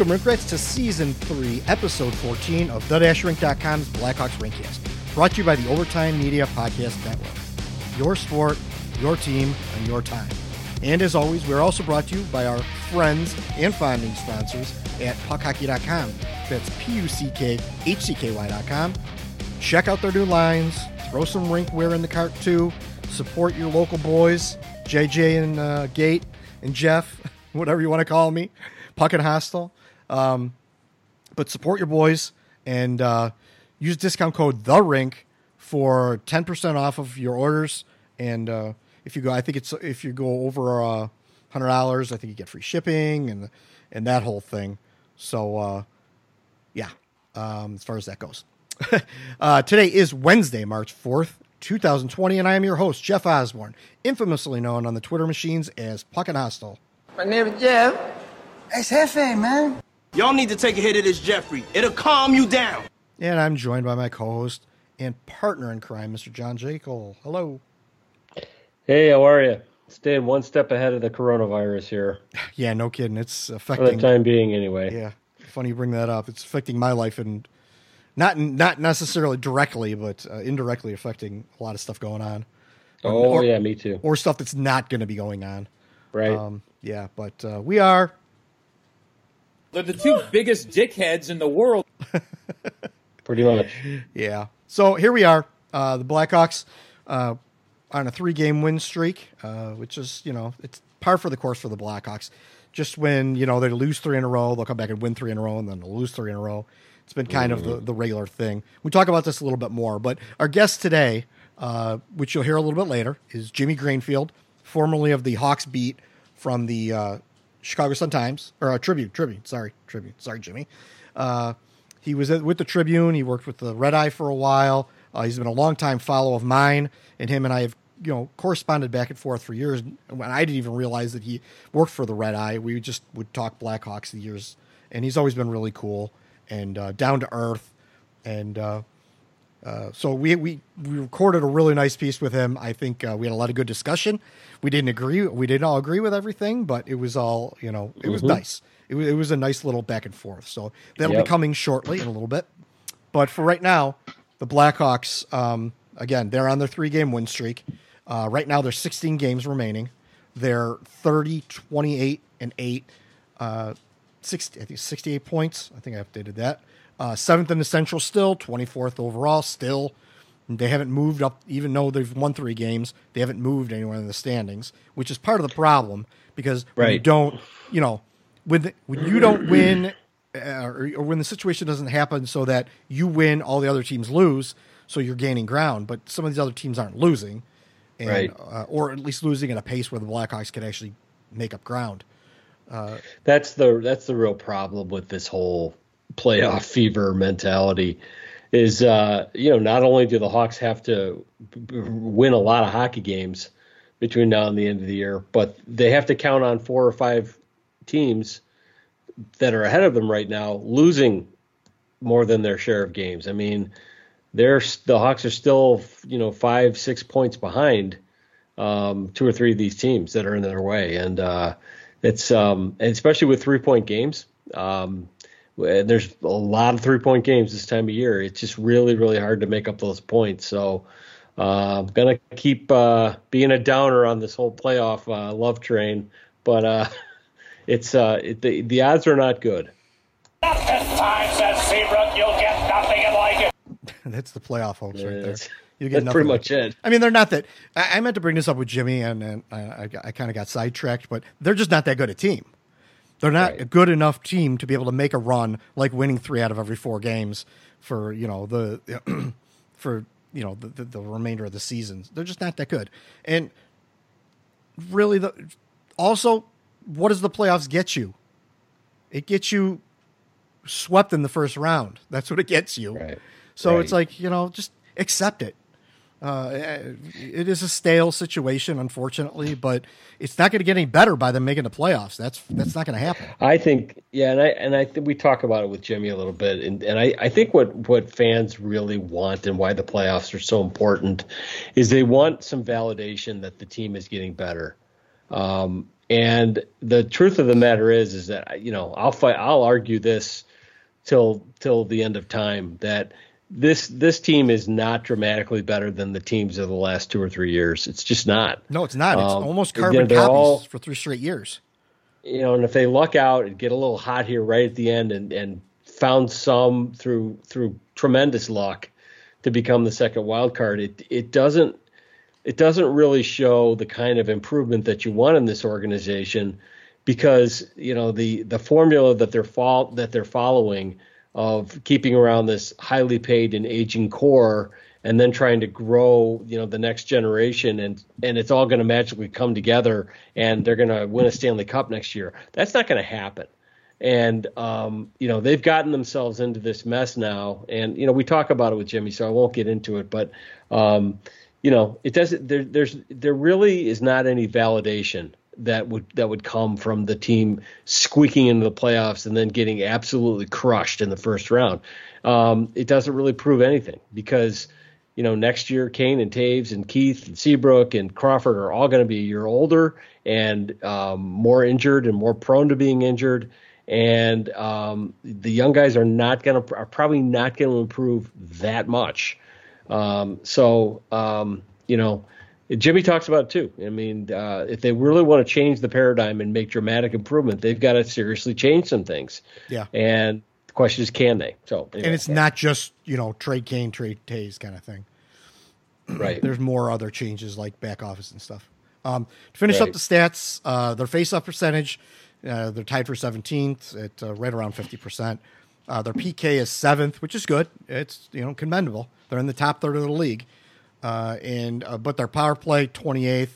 Welcome, Rink Rats, to Season 3, Episode 14 of TheDashRink.com's Blackhawks Rinkcast, brought to you by the Overtime Media Podcast Network. Your sport, your team, and your time. And as always, we're also brought to you by our friends and founding sponsors at puckhockey.com. That's P-U-C-K-H-C-K-Y.com. Check out their new lines. Throw some rink wear in the cart, too. Support your local boys, JJ and uh, Gate and Jeff, whatever you want to call me, Puck and Hostile. Um, but support your boys and uh, use discount code The Rink for ten percent off of your orders. And uh, if you go, I think it's if you go over uh, hundred dollars, I think you get free shipping and and that whole thing. So uh, yeah, um, as far as that goes. uh, today is Wednesday, March fourth, two thousand twenty, and I am your host, Jeff Osborne, infamously known on the Twitter machines as Puck and Hostile. My name is Jeff. It's Hefe, man. Y'all need to take a hit of this Jeffrey. It'll calm you down. And I'm joined by my co-host and partner in crime, Mr. John Jekyll. Hello. Hey, how are you? Staying one step ahead of the coronavirus here. Yeah, no kidding. It's affecting. For the time being, anyway. Yeah, funny you bring that up. It's affecting my life and not not necessarily directly, but uh, indirectly affecting a lot of stuff going on. Oh, Or- yeah, me too. Or stuff that's not going to be going on. Right. Um, yeah, but uh, we are. They're the two biggest dickheads in the world. Pretty much. Yeah. So here we are. Uh, the Blackhawks uh, on a three-game win streak, uh, which is you know it's par for the course for the Blackhawks. Just when you know they lose three in a row, they'll come back and win three in a row, and then they'll lose three in a row. It's been kind of the, the regular thing. We talk about this a little bit more, but our guest today, uh, which you'll hear a little bit later, is Jimmy Greenfield, formerly of the Hawks beat from the uh, Chicago Sun Times or uh, Tribune. Tribune, sorry, Tribune. Sorry, Jimmy. Uh, he was with the Tribune. He worked with the Red Eye for a while. Uh, he's been a longtime follow of mine, and him and I have you know corresponded back and forth for years. When I didn't even realize that he worked for the Red Eye, we just would talk Blackhawks the years, and he's always been really cool and uh, down to earth. And uh, so we, we we recorded a really nice piece with him. I think uh, we had a lot of good discussion. We didn't agree. We didn't all agree with everything, but it was all you know. It was nice. It was, it was a nice little back and forth. So that'll Yep. be coming shortly in a little bit. But for right now, the Blackhawks um, again they're on their three game win streak. Uh, right now there's 16 games remaining. They're 30, 28, and eight. Uh, 60, I think 68 points. I think I updated that. Uh, seventh in the Central still, 24th overall still. They haven't moved up, even though they've won three games. They haven't moved anywhere in the standings, which is part of the problem because when you don't, you know, when the, when you don't win, uh, or, or when the situation doesn't happen so that you win, all the other teams lose, so you're gaining ground. But some of these other teams aren't losing, and Right. uh, or at least losing at a pace where the Blackhawks can actually make up ground. That's the that's the real problem with this whole playoff fever mentality. Is uh, you know not only do the Hawks have to win a lot of hockey games between now and the end of the year, but they have to count on four or five teams that are ahead of them right now losing more than their share of games. I mean, they're the Hawks are still you know five six points behind um, two or three of these teams that are in their way, and uh, it's um, and especially with three point games. Um, there's a lot of three point games this time of year. It's just really really hard to make up those points. So. Uh, I'm gonna keep uh, being a downer on this whole playoff uh, love train, but uh, it's uh, it, the the odds are not good. This time, says Seabrook, you'll get nothing like it. That's the playoff hopes right there. That's- You that's nothing pretty like- much it. I mean, they're not that. I, I meant to bring this up with Jimmy, and, and I, I, I kind of got sidetracked, but they're just not that good a team. They're not Right. a good enough team to be able to make a run like winning three out of every four games for you know the for you know the, the, the remainder of the season. They're just not that good. And really, the also, what does the playoffs get you? It gets you swept in the first round. That's what it gets you. Right. So it's like you know, just accept it. Uh, it is a stale situation, unfortunately, but it's not going to get any better by them making the playoffs. That's that's not going to happen. I think, yeah, and I and I think we talk about it with Jimmy a little bit, and and I I think what what fans really want and why the playoffs are so important is they want some validation that the team is getting better. Um, And the truth of the matter is, is that you know I'll fight. I'll argue this till till the end of time that this this team is not dramatically better than the teams of the last two or three years. It's just not. No, it's not. It's Um, almost carbon copies all- for three straight years. you know, and if they luck out and get a little hot here right at the end and, and found some through through tremendous luck to become the second wild card, it it doesn't it doesn't really show the kind of improvement that you want in this organization because you know the the formula that they're fol- that they're following of keeping around this highly paid and aging core and then trying to grow you know the next generation and and it's all going to magically come together and they're going to win a Stanley Cup next year. That's not going to happen. And um, you know they've gotten themselves into this mess now and you know we talk about it with Jimmy so I won't get into it but um, you know it doesn't there there's there really is not any validation that would that would come from the team squeaking into the playoffs and then getting absolutely crushed in the first round. Um, it doesn't really prove anything because you know next year Kane and Toews and Keith and Seabrook and Crawford are all going to be a year older and um, more injured and more prone to being injured. And um, the young guys are not going to are probably not going to improve that much. Um, so um, you know. Jimmy talks about it too. I mean, uh, if they really want to change the paradigm and make dramatic improvement, they've got to seriously change some things. Yeah. And the question is, can they? So, anyway, And it's not just, you know, trade Kane, trade Toews kind of thing. right. There's more other changes like back office and stuff. Um, to finish up the stats, uh, their face-off percentage, uh, they're tied for 17th at uh, right around 50%. Uh, their PK is seventh, which is good. It's you know commendable. They're in the top third of the league, uh, and uh, but their power play 28th,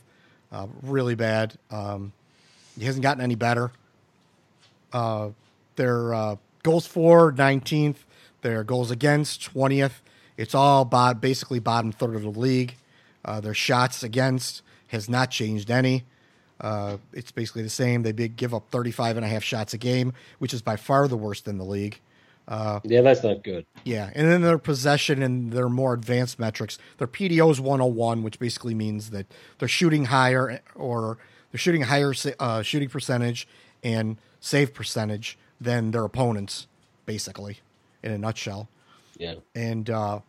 uh, really bad. Um, it hasn't gotten any better. Uh, their uh, goals for 19th, their goals against 20th. It's all bot, basically bottom third of the league. Uh, their shots against has not changed any. It's basically the same. They give up 35 and a half shots a game, which is by far the worst in the league. Yeah, that's not good. Yeah, and then their possession and their more advanced metrics. Their PDO is 101, which basically means that they're shooting higher or they're shooting higher uh, shooting percentage and save percentage than their opponents, basically, in a nutshell. Yeah. And uh,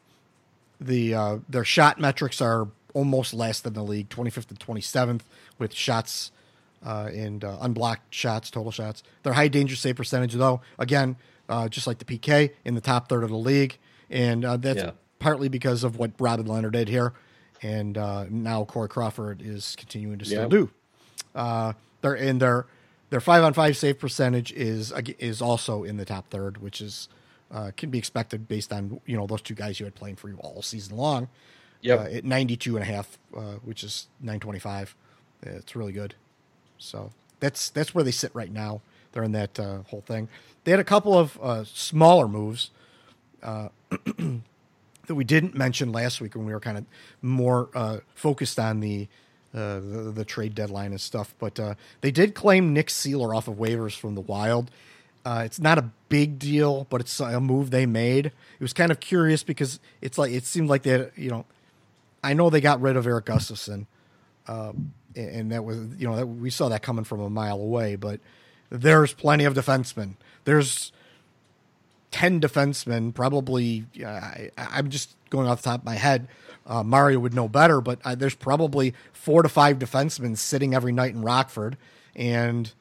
the uh, their shot metrics are almost less than the league, 25th and 27th, with shots uh, and uh, unblocked shots, total shots. Their high danger save percentage, though, again, uh, just like the PK, in the top third of the league, and uh, that's Yeah. partly because of what Robin Lehner did here, and uh, now Corey Crawford is continuing to still do. Uh, their and their their five on five save percentage is is also in the top third, which is uh, can be expected based on you know those two guys you had playing for you all season long. Yep. Uh, at 92 and a half, uh, which is 925. It's really good. So that's that's where they sit right now. In that uh, whole thing. They had a couple of uh, smaller moves uh, that we didn't mention last week when we were kind of more uh, focused on the, uh, the the trade deadline and stuff. But uh, they did claim Nick Seeler off of waivers from the Wild. It's not a big deal, but it's a move they made. It was kind of curious because it's like it seemed like they, had, you know, I know they got rid of Erik Gustafsson, and that was you know that, we saw that coming from a mile away. But there's plenty of defensemen. There's ten defensemen, probably. Uh, I, I'm just going off the top of my head. Uh, Mario would know better, but uh, there's probably four to five defensemen sitting every night in Rockford, and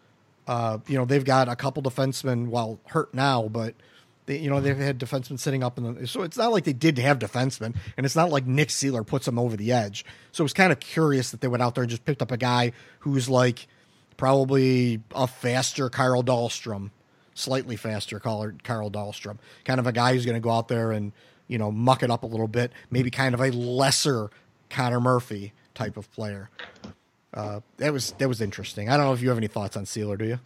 uh, you know they've got a couple defensemen, well hurt now, but they, you know they've had defensemen sitting up in the. So it's not like they did have defensemen, and it's not like Nick Seeler puts them over the edge. So it was kind of curious that they went out there and just picked up a guy who's like probably a faster Carl Dahlstrom, slightly faster Carl, Carl Dahlstrom, kind of a guy who's going to go out there and you know muck it up a little bit, maybe kind of a lesser Connor Murphy type of player. Uh, that was that was interesting. I don't know if you have any thoughts on Seeler, do you?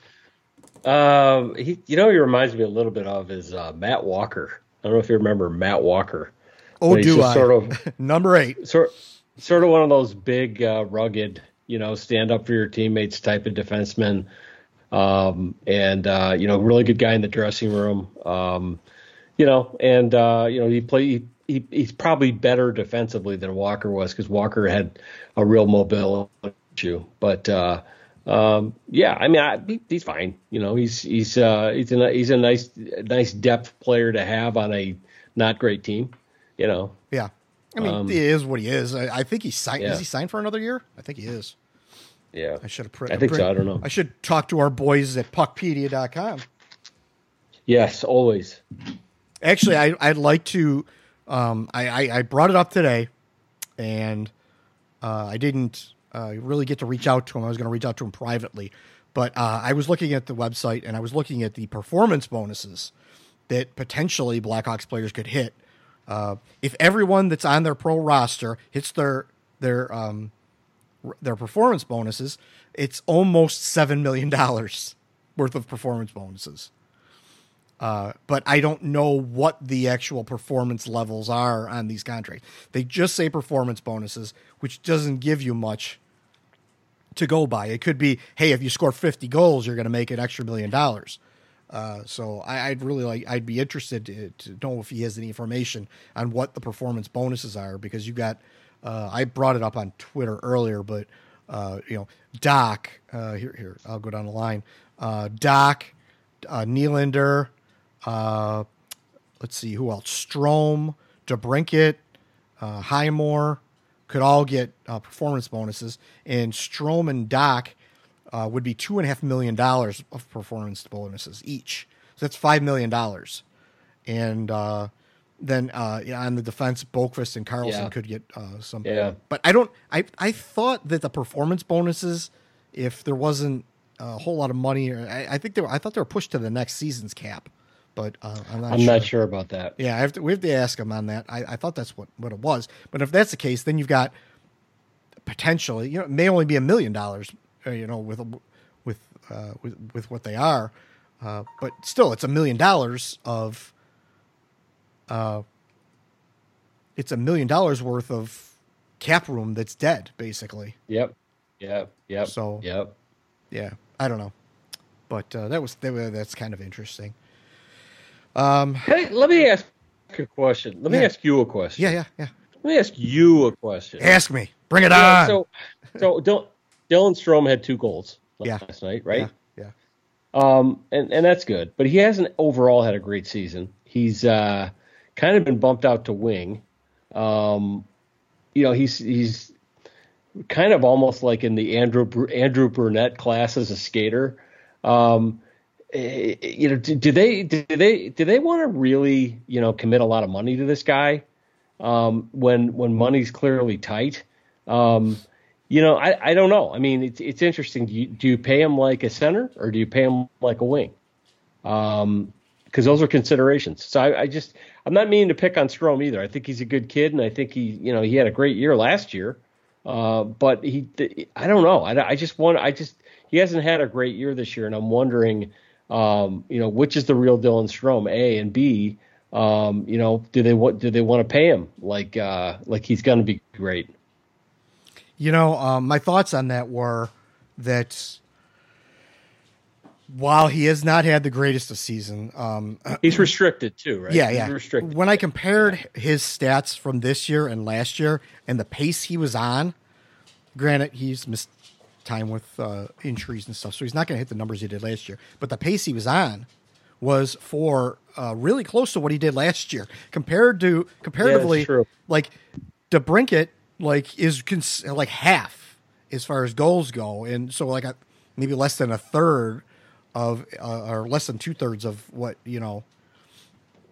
Um, he, you know, he reminds me a little bit of is uh, Matt Walker. I don't know if you remember Matt Walker. Oh, do I? Sort of, Number eight. sort, sort of one of those big, uh, rugged, you know, stand up for your teammates type of defenseman. Um, and uh, you know, really good guy in the dressing room. Um, you know, and uh, you know, he play. He, he, he's probably better defensively than Walker was because Walker had a real mobility issue. But uh, um, yeah, I mean, I, he, he's fine. You know, he's he's uh, he's a he's a nice nice depth player to have on a not great team. You know, Yeah. I mean, he is what he is. I, I think he's signed. Um, yeah. Is he signed for another year? I think he is. Yeah. I should have. I think so. I don't know. I should talk to our boys at puckpedia.com. Yes, always. Actually, I, I'd like to. Um, I, I, I brought it up today, and uh, I didn't uh, really get to reach out to him. I was going to reach out to him privately, but uh, I was looking at the website and I was looking at the performance bonuses that potentially Blackhawks players could hit. Uh, if everyone that's on their pro roster hits their their um, their performance bonuses, it's almost seven million dollars worth of performance bonuses Uh, but I don't know what the actual performance levels are on these contracts. They just say performance bonuses, which doesn't give you much to go by. It could be, hey, if you score 50 goals, you're going to make an extra million dollars. Uh, so I, I'd really like, I'd be interested to, to know if he has any information on what the performance bonuses are because you got, uh, I brought it up on Twitter earlier, but uh, you know, Dach, uh, here, here, I'll go down the line. Uh, Dach, uh, Nylander, uh, let's see who else, Strome, DeBrincat, uh, Highmore could all get uh, performance bonuses, and Strome and Dach would be two and a half million dollars of performance bonuses each. So that's five million dollars, and uh, then uh, yeah, on the defense, Boqvist and Carlsson Yeah. could get uh, some. Yeah. but I don't. I I thought that the performance bonuses, if there wasn't a whole lot of money, or I, I think they were, I thought they were pushed to the next season's cap, but uh, I'm not. I'm sure. not sure about that. Yeah, I have to, we have to ask him on that. I, I thought that's what, what it was. But if that's the case, then you've got potentially, you know, it may only be a million dollars, uh, you know, with with uh, with with what they are, uh, but still, it's a million dollars of. Uh, it's a million dollars worth of cap room that's dead, basically. Yep. Yep. Yep. So- Yep. Yeah, I don't know, but uh, that was that, that's kind of interesting. Um, Hey, let me ask a question. Let me ask you a question. yeah, yeah, yeah. Let me ask you a question. Ask me, bring it Yeah, on. so, so Dylan, Dylan Strome had two goals Yeah. last night, right? Yeah, yeah. Um, and and that's good. But he hasn't overall had a great season. He's uh, kind of been bumped out to wing. Um, you know, he's he's kind of almost like in the Andrew Andrew Burnett class as a skater. Um, eh, you know, do, do they do they do they want to really you know commit a lot of money to this guy um, when when money's clearly tight? Um, you know, I, I don't know. I mean, it's it's interesting. Do you, do you pay him like a center or do you pay him like a wing? Um, because those are considerations. So I, I just I'm not meaning to pick on Strome either. I think he's a good kid, and I think he you know he had a great year last year. Uh, but he I don't know. I, I just want I just he hasn't had a great year this year, and I'm wondering, um, you know, which is the real Dylan Strome, A and B. Um, you know, do they want do they want to pay him like uh, like he's going to be great? You know, um, my thoughts on that were that while he has not had the greatest of season, um, He's restricted too, right? yeah, He's yeah. restricted. When I compared his stats from this year and last year and the pace he was on, granted he's missed time with uh, injuries and stuff, so he's not going to hit the numbers he did last year. But the pace he was on was for uh, really close to what he did last year compared to comparatively true. like DeBrincat like is cons- like half as far as goals go, and so like a, maybe less than a third of uh, or less than two thirds of what you know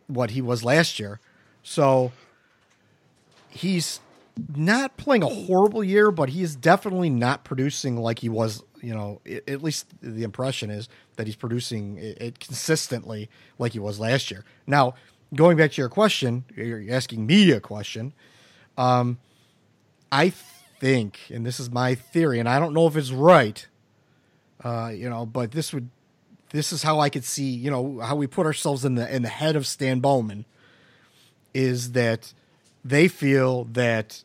what he was last year. So he's not playing a horrible year, but he is definitely not producing like he was. You know, i- at least the impression is that he's producing it, it consistently like he was last year. Now, going back to your question, you're asking me a question. Um, I think, and this is my theory, and I don't know if it's right. Uh, you know, but this would, this is how I could see, you know, how we put ourselves in the in the head of Stan Bowman is that they feel that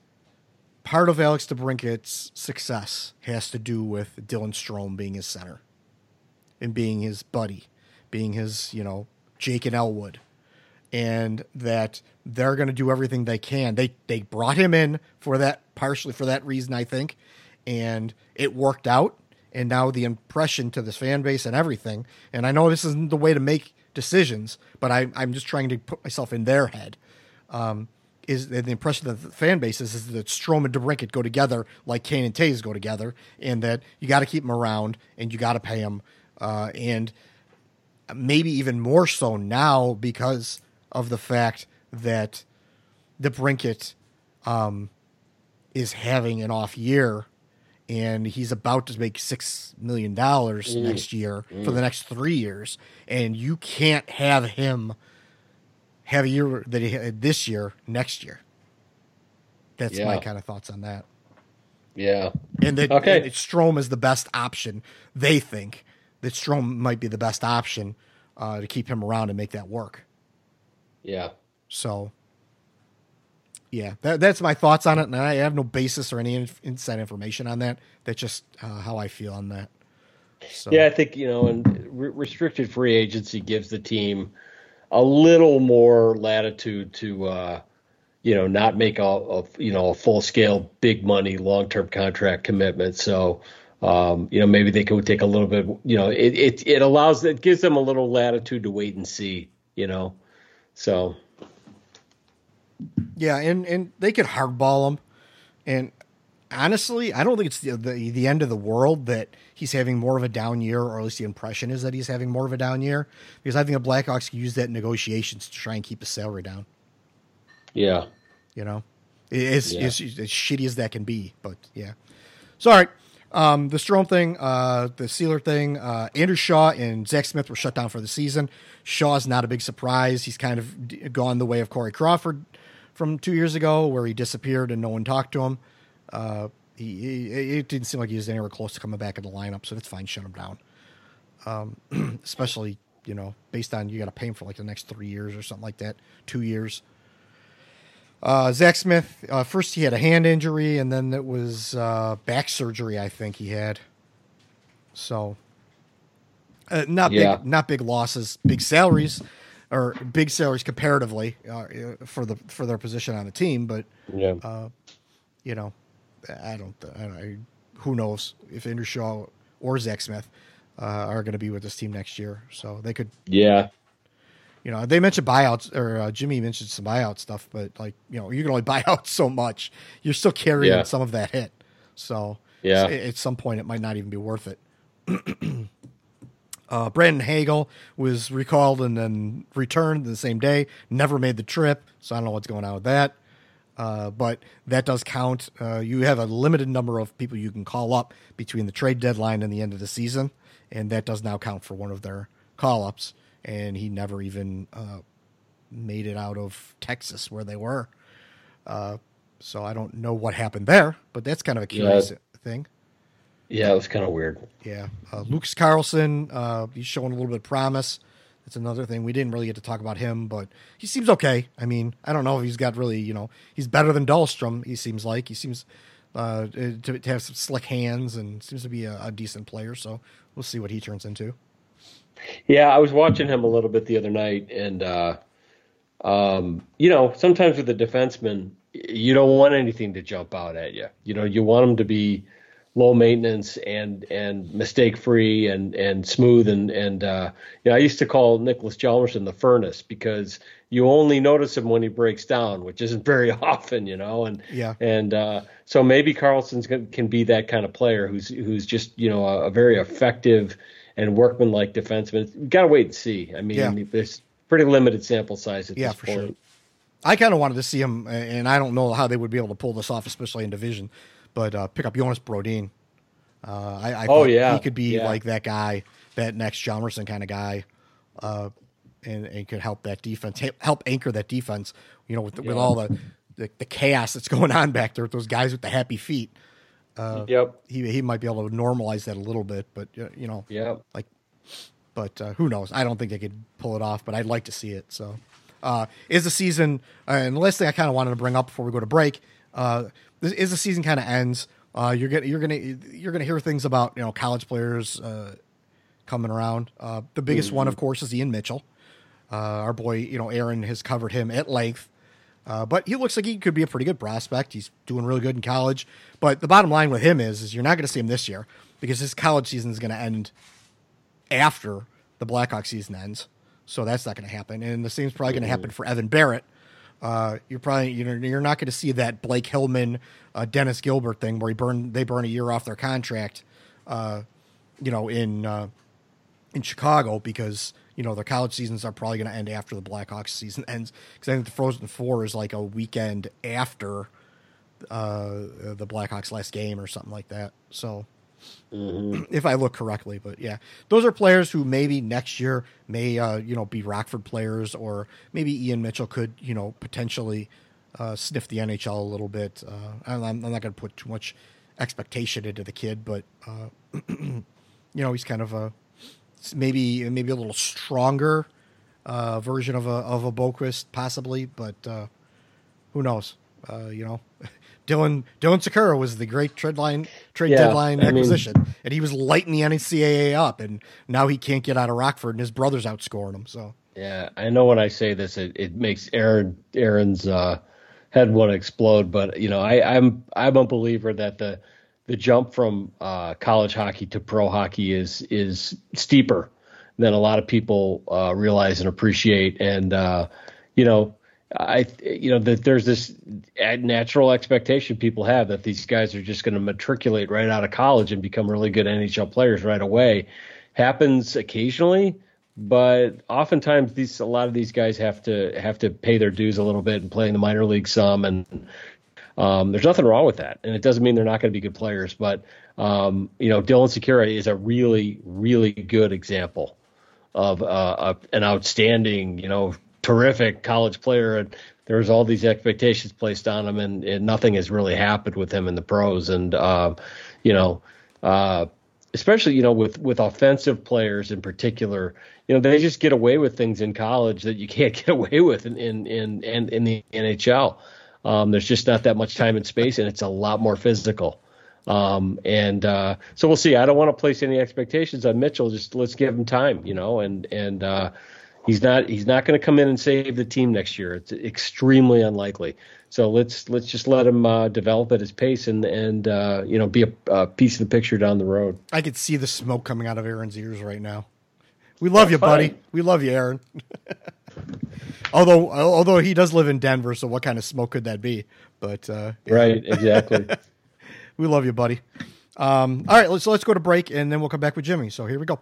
part of Alex DeBrincat's success has to do with Dylan Strome being his center and being his buddy, being his, you know, Jake and Elwood. And that they're going to do everything they can. They they brought him in for that partially for that reason, I think, and it worked out. And now the impression to this fan base and everything. And I know this isn't the way to make decisions, but I, I'm just trying to put myself in their head. Um, is the impression that the fan base is, is that Strome and DeBrincat go together like Kane and Toews go together, and that you got to keep them around and you got to pay them, uh, and maybe even more so now because of the fact that DeBrincat um, is having an off year, and he's about to make six million dollars next year for the next three years, and you can't have him have a year that he had this year next year. That's my kind of thoughts on that. Yeah. And that Okay. and that Strome is the best option. They think that Strome might be the best option uh, to keep him around and make that work. Yeah. So, yeah, that, that's my thoughts on it, and I have no basis or any in, inside information on that. That's just uh, how I feel on that. So, Yeah, I think you know, and re- restricted free agency gives the team a little more latitude to, uh, you know, not make a, a you know a full scale big money long term contract commitment. So, um, you know, maybe they could take a little bit. You know, it it it allows it gives them a little latitude to wait and see. You know, so yeah, and and they could hardball him, and honestly, I don't think it's the, the the end of the world that he's having more of a down year, or at least the impression is that he's having more of a down year, because I think the Blackhawks can use that in negotiations to try and keep his salary down. yeah, You know, it's Yeah. as, as shitty as that can be, but yeah. So all right, um, the Strome thing, uh, the Seeler thing, uh, Andrew Shaw and Zach Smith were shut down for the season. Shaw's not a big surprise. He's kind of gone the way of Corey Crawford from two years ago, where he disappeared and no one talked to him. Uh, he, he it didn't seem like he was anywhere close to coming back in the lineup, so that's fine. Shut him down. Um, especially you know based on you got to pay him for like the next three years or something like that, two years. Uh, Zach Smith, uh, first he had a hand injury, and then it was uh, back surgery. I think he had. So, uh, not Yeah. big, not big losses, big salaries, or big salaries comparatively uh, for the for their position on the team. But yeah, you know, I don't, I don't I, who knows if Andrew Shaw or Zach Smith uh, are going to be with this team next year. So they could yeah, you know, they mentioned buyouts, or uh, Jimmy mentioned some buyout stuff, but like, you know, you can only buy out so much. You're still carrying Yeah. some of that hit. So, Yeah. at some point, it might not even be worth it. uh, Brandon Hagel was recalled and then returned the same day, never made the trip. So, I don't know what's going on with that. Uh, but that does count. Uh, you have a limited number of people you can call up between the trade deadline and the end of the season, and that does now count for one of their call ups. And he never even uh, made it out of Texas where they were. Uh, so I don't know what happened there, but that's kind of a curious thing. Yeah. It was kind of weird. Yeah, uh, Lucas Carlsson, uh, he's showing a little bit of promise. That's another thing. We didn't really get to talk about him, but he seems okay. I mean, I don't know if he's got really, you know, he's better than Dahlstrom. He seems like he seems uh, to, to have some slick hands and seems to be a, a decent player. So we'll see what he turns into. Yeah, I was watching him a little bit the other night, and uh, um, you know, sometimes with a defenseman, you don't want anything to jump out at you. You know, you want them to be low maintenance and and mistake free and and smooth and and uh, yeah. I used to call Niklas Hjalmarsson the furnace because you only notice him when he breaks down, which isn't very often, you know. And Yeah. and uh, so maybe Carlsson's gonna, can be that kind of player who's who's just you know a, a very effective and workmanlike defenseman. You got to wait and see. I mean, Yeah. there's pretty limited sample size at Yeah, this point. sure. I kind of wanted to see him, and I don't know how they would be able to pull this off, especially in division. But uh, pick up Jonas Brodin. Uh, I, I Oh, yeah. he could be Yeah. like that guy, that next Hjalmarsson kind of guy, uh, and and could help that defense, help anchor that defense. You know, with with all the, the the chaos that's going on back there with those guys with the happy feet. Yep. He he might be able to normalize that a little bit, but uh, you know, Yep. like but uh, who knows? I don't think they could pull it off, but I'd like to see it. So, uh, is the season? Uh, and the last thing I kind of wanted to bring up before we go to break uh, this is the season kind of ends. Uh, you're gonna you're gonna you're gonna hear things about you know college players uh, coming around. Uh, the biggest one, of course, is Ian Mitchell. Uh, our boy, you know, Aaron has covered him at length. Uh, but he looks like he could be a pretty good prospect. He's doing really good in college. But the bottom line with him is, is you're not going to see him this year. because his college season is going to end after the Blackhawks season ends. So that's not going to happen. And the same is probably going to happen for Evan Barratt. Uh, you're probably you know you're not going to see that Blake Hillman, uh, Dennis Gilbert thing where he burn they burn a year off their contract, uh, you know in uh, in Chicago because you know their college seasons are probably going to end after the Blackhawks season ends because I think the Frozen Four is like a weekend after uh, the Blackhawks last game or something like that. So if I look correctly. But yeah, those are players who maybe next year may uh, you know be Rockford players, or maybe Ian Mitchell could you know potentially uh, sniff the NHL a little bit. Uh, I'm, I'm not going to put too much expectation into the kid, but uh, you know he's kind of a maybe maybe a little stronger uh, version of a of a Boqvist possibly, but uh, who knows? Uh, you know. Dylan Dylan Sikura was the great trade line trade Yeah, deadline I mean- acquisition, and he was lighting the NCAA up, and now he can't get out of Rockford, and his brother's outscoring him. So Yeah, I know when I say this, it, it makes Aaron Aaron's uh, head want to explode. But you know, I, I'm I'm a believer that the the jump from uh, college hockey to pro hockey is is steeper than a lot of people uh, realize and appreciate. And uh, you know, I you know that there's this natural expectation people have that these guys are just going to matriculate right out of college and become really good NHL players right away. Happens occasionally, but oftentimes these a lot of these guys have to have to pay their dues a little bit and play in the minor league some and um, there's nothing wrong with that and it doesn't mean they're not going to be good players but um, you know Dylan Sikura is a really really good example of uh, a, an outstanding you know terrific college player and there's all these expectations placed on him and, and nothing has really happened with him in the pros. And uh, you know uh, especially you know with with offensive players in particular you know they just get away with things in college that you can't get away with in in in, in, in the NHL um, there's just not that much time and space and it's a lot more physical. Um, and uh, so we'll see. I don't want to place any expectations on Mitchell. Just let's give him time you know and and uh, he's not he's not going to come in and save the team next year it's extremely unlikely so let's let's just let him uh, develop at his pace and and uh, you know be a, a piece of the picture down the road I could see the smoke coming out of Aaron's ears right now. We love you, buddy. fine. We love you, Aaron. although although he does live in Denver, so what kind of smoke could that be? But uh, yeah, Right, exactly. we love you, buddy. Um, all right, let's let's go to break, and then we'll come back with Jimmy. So here we go.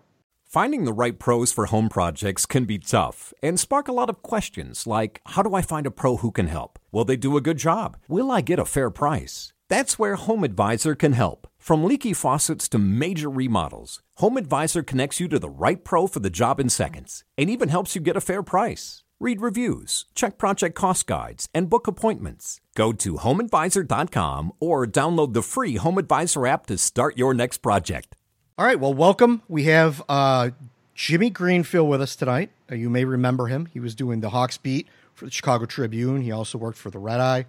Finding the right pros for home projects can be tough and spark a lot of questions like How do I find a pro who can help? Will they do a good job? Will I get a fair price? That's where Home Advisor can help. From leaky faucets to major remodels, Home Advisor connects you to the right pro for the job in seconds and even helps you get a fair price. Read reviews, check project cost guides, and book appointments. Go to homeadvisor.com or download the free Home Advisor app to start your next project. All right, well, welcome. We have uh, Jimmy Greenfield with us tonight. Uh, you may remember him. He was doing the Hawks beat for the Chicago Tribune. He also worked for the Red Eye,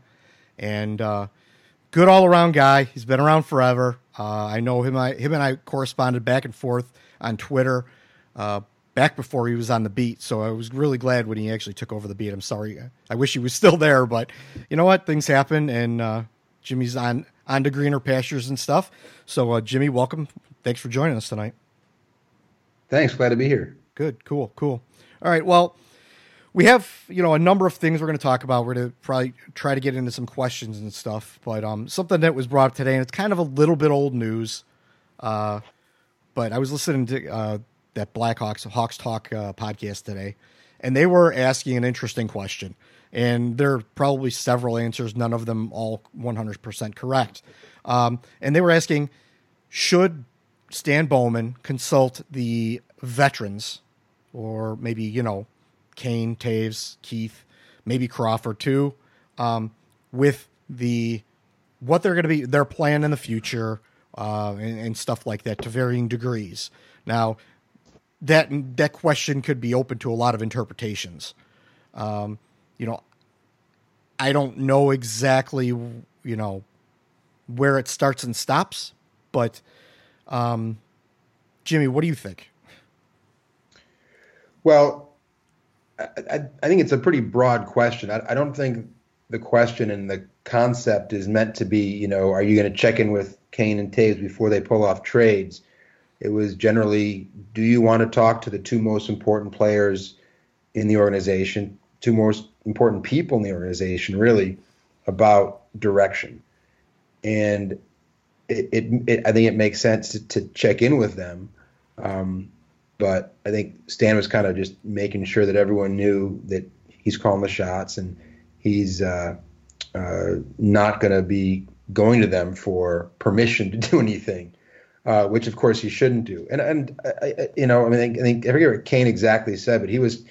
and uh, good all around guy. He's been around forever. Uh, I know him. I, him and I corresponded back and forth on Twitter uh, back before he was on the beat. So I was really glad when he actually took over the beat. I'm sorry. I wish he was still there, but you know what? Things happen, and uh, Jimmy's on on to greener pastures and stuff. So Jimmy, welcome. Thanks for joining us tonight. Thanks. Glad to be here. Good, cool, cool. All right, well, we have you know a number of things we're going to talk about. We're going to probably try to get into some questions and stuff, but um, something that was brought up today, and it's kind of a little bit old news. Uh, but I was listening to uh, that Blackhawks Hawks Talk uh, podcast today, and they were asking an interesting question, and there are probably several answers, none of them all 100% correct. Um, and they were asking, should Stan Bowman consult the veterans, or maybe you know, Kane, Toews, Keith, maybe Crawford too, um, with the what they're going to be their plan in the future uh, and, and stuff like that to varying degrees. Now, that that question could be open to a lot of interpretations. Um, you know, I don't know exactly, you know, where it starts and stops, but um, Jimmy, what do you think? Well, I, I, I think it's a pretty broad question. I, I don't think the question and the concept is meant to be, you know, are you going to check in with Kane and Toews before they pull off trades, it was generally, do you want to talk to the two most important players in the organization, two most important people in the organization, really, about direction? And it, it, it I think it makes sense to, to check in with them. Um, but I think Stan was kind of just making sure that everyone knew that he's calling the shots and he's uh, uh, not going to be going to them for permission to do anything, uh, which of course he shouldn't do. And and you know, I mean, I think I forget what Kane exactly said, but he was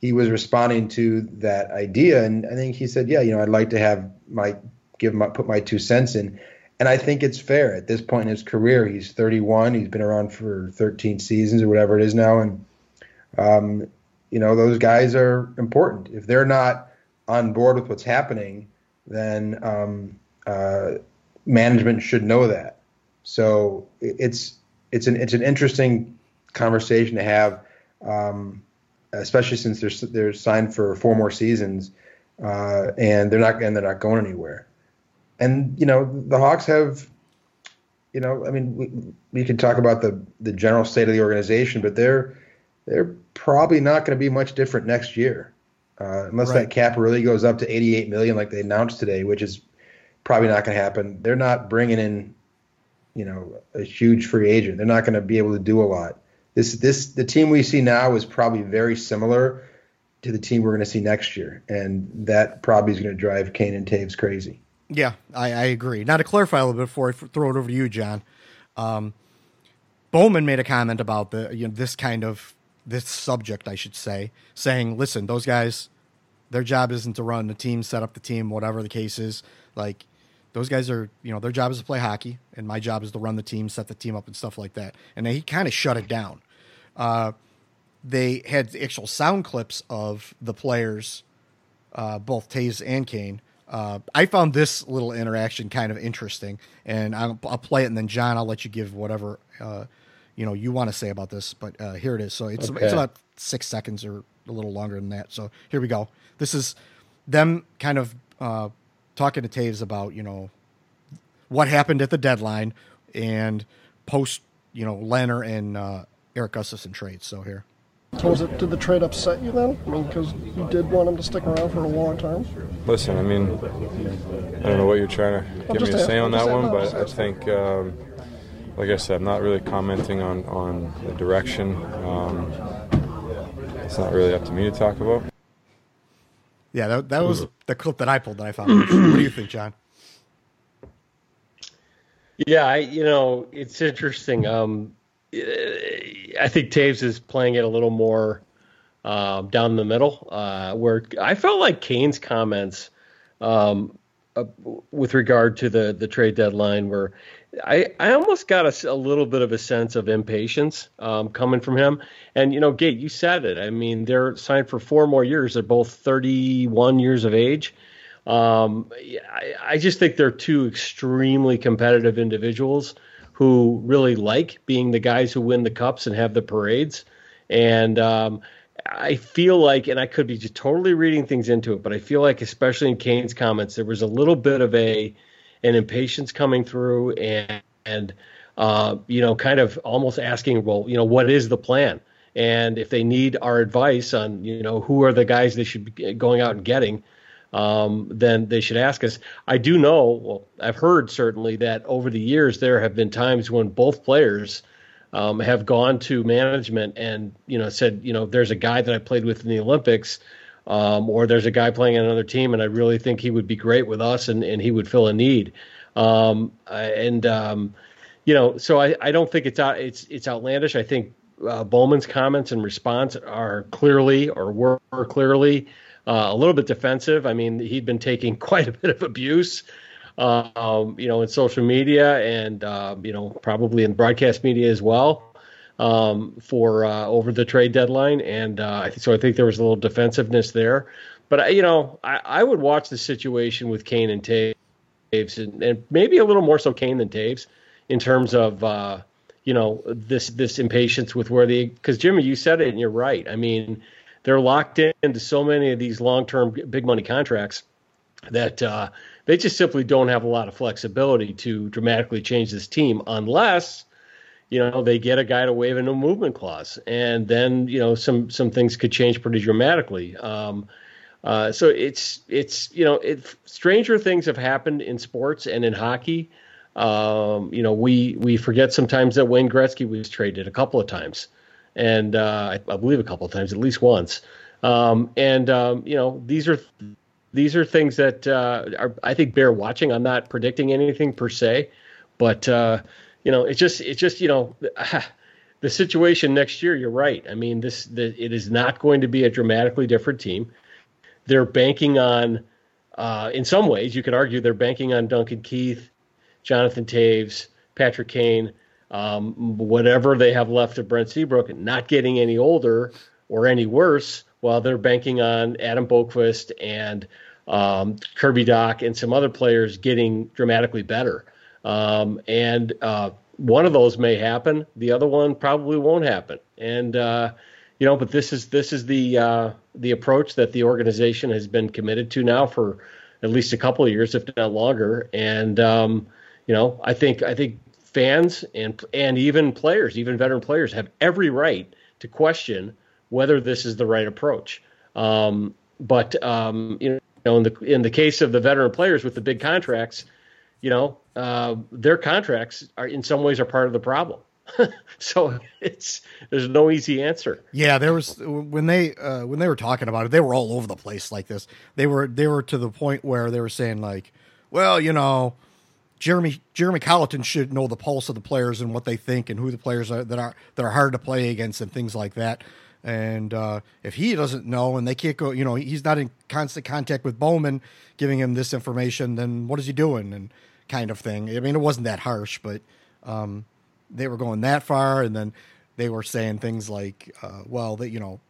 he was responding to that idea, and I think he said, yeah, you know, I'd like to have my give my put my two cents in. And I think it's fair at this point in his career. He's 31. He's been around for 13 seasons or whatever it is now, and um, you know those guys are important. If they're not on board with what's happening, then um, uh, management should know that. So it's it's an it's an interesting conversation to have, um, especially since they're they're signed for four more seasons, uh, and they're not and they're not going anywhere. And you know the Hawks have, you know, I mean we we could talk about the the general state of the organization, but they're they're probably not going to be much different next year, uh, unless right. that cap really goes up to 88 million like they announced today, which is probably not going to happen. They're not bringing in, you know, a huge free agent. They're not going to be able to do a lot. This this the team we see now is probably very similar to the team we're going to see next year, and that probably is going to drive Kane and Toews crazy. Yeah, I, I, agree. Now to clarify a little bit before I throw it over to you, John. Um, Bowman made a comment about the you know this kind of this subject, I should say, saying, "Listen, those guys, their job isn't to run the team, set up the team, whatever the case is. Like those guys are, you know, their job is to play hockey, and my job is to run the team, set the team up, and stuff like that. And he kind of shut it down. Uh, they had actual sound clips of the players, uh, both Toews and Kane. Uh, I found this little interaction kind of interesting, and I'll, I'll, play it, and then John, I'll let you give whatever uh, you know you want to say about this. But uh, here it is. So it's okay. it's about six seconds or a little longer than that. So here we go. This is them kind of uh, talking to Toews about you know what happened at the deadline and post you know Lehner and uh, Erik Gustafsson trades. So here. So was it, did the trade upset you then? I mean, because you did want him to stick around for a long time. Listen, I mean, I don't know what you're trying to get me to say on that one, but I think, um, like I said, I'm not really commenting on on the direction. Um, it's not really up to me to talk about. Yeah, that, that was the clip that I pulled that I found. what do you think, John? Yeah, I, you know, it's interesting. Um, I think Toews is playing it a little more uh, down the middle, uh, where I felt like Kane's comments um, uh, with regard to the the trade deadline were I, I almost got a, a, little bit of a sense of impatience um, coming from him. And, you know, Gate, you said it. I mean, they're signed for four more years. They're both 31 years of age. Um, I, I just think they're two extremely competitive individuals who really like being the guys who win the cups and have the parades. And um, I feel like, and I could be just totally reading things into it, but I feel like, especially in Kane's comments, there was a little bit of a and impatience coming through and, and uh, you know, kind of almost asking, well, you know, what is the plan? And if they need our advice on, you know, who are the guys they should be going out and getting, um, then they should ask us. I do know, well, I've heard certainly that over the years there have been times when both players um, have gone to management and, you know, said, you know, there's a guy that I played with in the Olympics um, or there's a guy playing on another team, and I really think he would be great with us, and, and he would fill a need. Um, and um, you know, so I, I don't think it's out it's it's outlandish. I think uh, Bowman's comments and response are clearly or were clearly uh, a little bit defensive. I mean, he'd been taking quite a bit of abuse. Um, you know, in social media and uh, you know probably in broadcast media as well um, for uh, over the trade deadline, and uh, so I think there was a little defensiveness there. But uh, you know, I, I would watch the situation with Kane and Toews, and, and, maybe a little more so Kane than Toews in terms of uh, you know this this impatience with where the because Jimmy, you said it, and you're right. I mean, they're locked into so many of these long term big money contracts that uh, they just simply don't have a lot of flexibility to dramatically change this team unless you know they get a guy to waive a no movement clause. And then you know some some things could change pretty dramatically. Um, uh, so it's it's you know it, stranger things have happened in sports and in hockey um, you know we we forget sometimes that Wayne Gretzky was traded a couple of times and uh, I, I, believe a couple of times at least once um, and um, you know these are these are things that uh, are I think bear watching I'm not predicting anything per se but uh, you know, it's just it's just you know the situation next year. You're right. I mean, this the, it is not going to be a dramatically different team. They're banking on, uh, in some ways, you could argue they're banking on Duncan Keith, Jonathan Toews, Patrick Kane, um, whatever they have left of Brent Seabrook, not getting any older or any worse, while they're banking on Adam Boqvist and um, Kirby Dach and some other players getting dramatically better. Um, and uh, one of those may happen. The other one probably won't happen. And uh, you know, but this is this is the uh, the approach that the organization has been committed to now for at least a couple of years, if not longer. And um, you know, I think I think fans and and even players, even veteran players, have every right to question whether this is the right approach. Um, but um, you know, in the in the case of the veteran players with the big contracts, you know, uh, their contracts are in some ways are part of the problem. so it's there's no easy answer. Yeah, there was when they uh, when they were talking about it, they were all over the place like this. They were they were to the point where they were saying like, well, you know, Jeremy Jeremy Colliton should know the pulse of the players and what they think and who the players are that are that are hard to play against and things like that. And uh, if he doesn't know and they can't go, you know, he's not in constant contact with Bowman giving him this information, then what is he doing? And kind of thing. I mean, it wasn't that harsh, but um, they were going that far, and then they were saying things like, uh, "Well, that you know,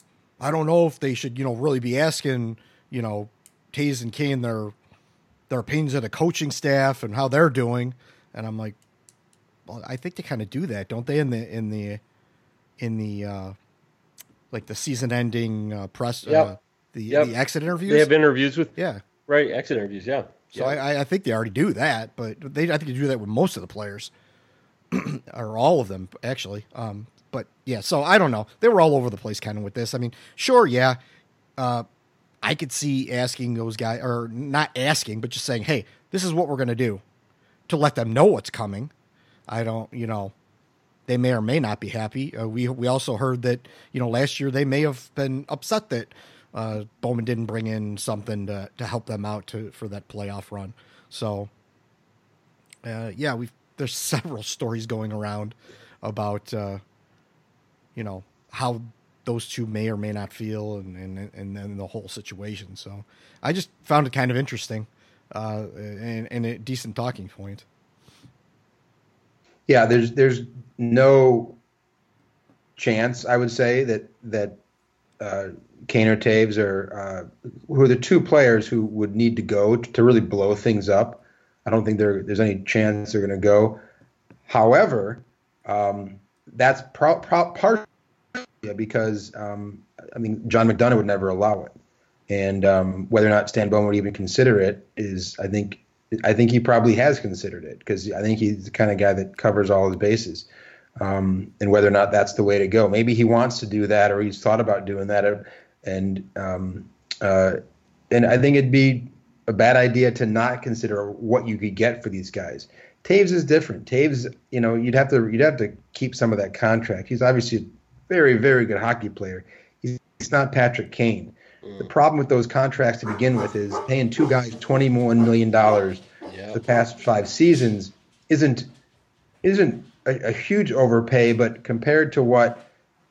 I don't know if they should, you know, really be asking, you know, Toews and Kane their their opinions of the coaching staff and how they're doing." And I'm like, well, I think they kind of do that, don't they? In the in the in the uh, like the season-ending uh, press, uh, yep. uh, the yep. the exit interviews. They have interviews with yeah, right, exit interviews, yeah. So I, I, think they already do that, but they I think they do that with most of the players, or all of them actually. Um, but yeah, so I don't know. They were all over the place kind of with this. I mean, sure, yeah, uh, I could see asking those guys, or not asking, but just saying, hey, this is what we're going to do, to let them know what's coming. I don't, you know, they may or may not be happy. Uh, we we also heard that you know last year they may have been upset that uh, Bowman didn't bring in something to, to help them out to for that playoff run. So, uh, yeah, we there's several stories going around about uh, you know how those two may or may not feel and and and then the whole situation. So I just found it kind of interesting uh, and, and a decent talking point. Yeah, there's there's no chance I would say that that uh, Kane or Toews are uh, who are the two players who would need to go to really blow things up. I don't think there's any chance they're going to go. However, um, that's pro- pro- partially because um, I mean John McDonough would never allow it, and um, whether or not Stan Bowman would even consider it is I think I think he probably has considered it because I think he's the kind of guy that covers all his bases. Um, and whether or not that's the way to go. Maybe he wants to do that, or he's thought about doing that and um, uh, and I think it'd be a bad idea to not consider what you could get for these guys. Toews is different. Toews, you know, you'd have to you'd have to keep some of that contract. He's obviously very very good hockey player. He's, he's not Patrick Kane. The mm. problem with those contracts to begin with is paying two guys twenty one million dollars yep. the past five seasons isn't isn't a, a huge overpay, but compared to what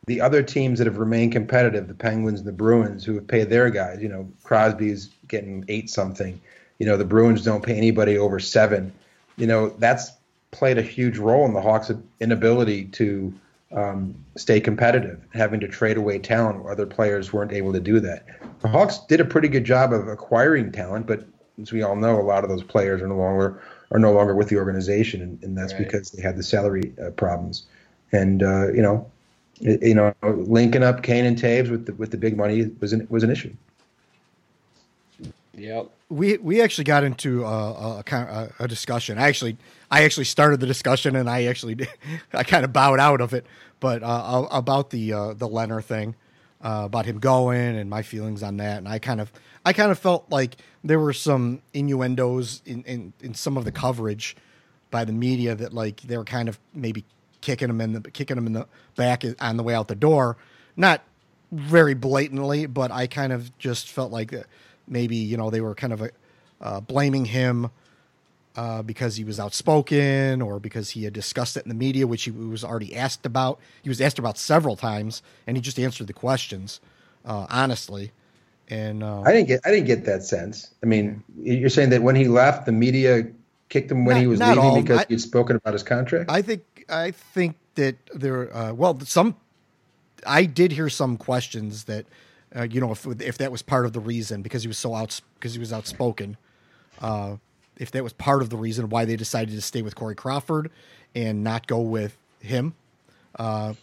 the other teams that have remained competitive, the Penguins and the Bruins, who have paid their guys, you know, Crosby's getting eight something. You know, the Bruins don't pay anybody over seven. You know, that's played a huge role in the Hawks' inability to um, stay competitive, having to trade away talent where other players weren't able to do that. The Hawks did a pretty good job of acquiring talent, but as we all know, a lot of those players are no longer are no longer with the organization, and, and that's right. because they had the salary uh, problems. And uh, you know, you know, linking up Kane and Toews with the, with the big money was an was an issue. Yep. We we actually got into a, a, a, discussion. I actually I actually started the discussion, and I actually I kind of bowed out of it. But uh, about the uh, the Lehner thing, uh, about him going, and my feelings on that, and I kind of I kind of felt like there were some innuendos in, in, in some of the coverage by the media that like they were kind of maybe kicking him in the kicking him in the back on the way out the door. Not very blatantly, but I kind of just felt like maybe you know they were kind of uh, blaming him uh, because he was outspoken or because he had discussed it in the media, which he was already asked about. He was asked about several times, and he just answered the questions uh, honestly. And uh, I didn't get I didn't get that sense. I mean, you're saying that when he left, the media kicked him when not, he was leaving all. because I, he'd spoken about his contract. I think I think that there. Uh, well, some I did hear some questions that uh, you know if if that was part of the reason because he was so out because he was outspoken. Uh, if that was part of the reason why they decided to stay with Corey Crawford and not go with him. Uh,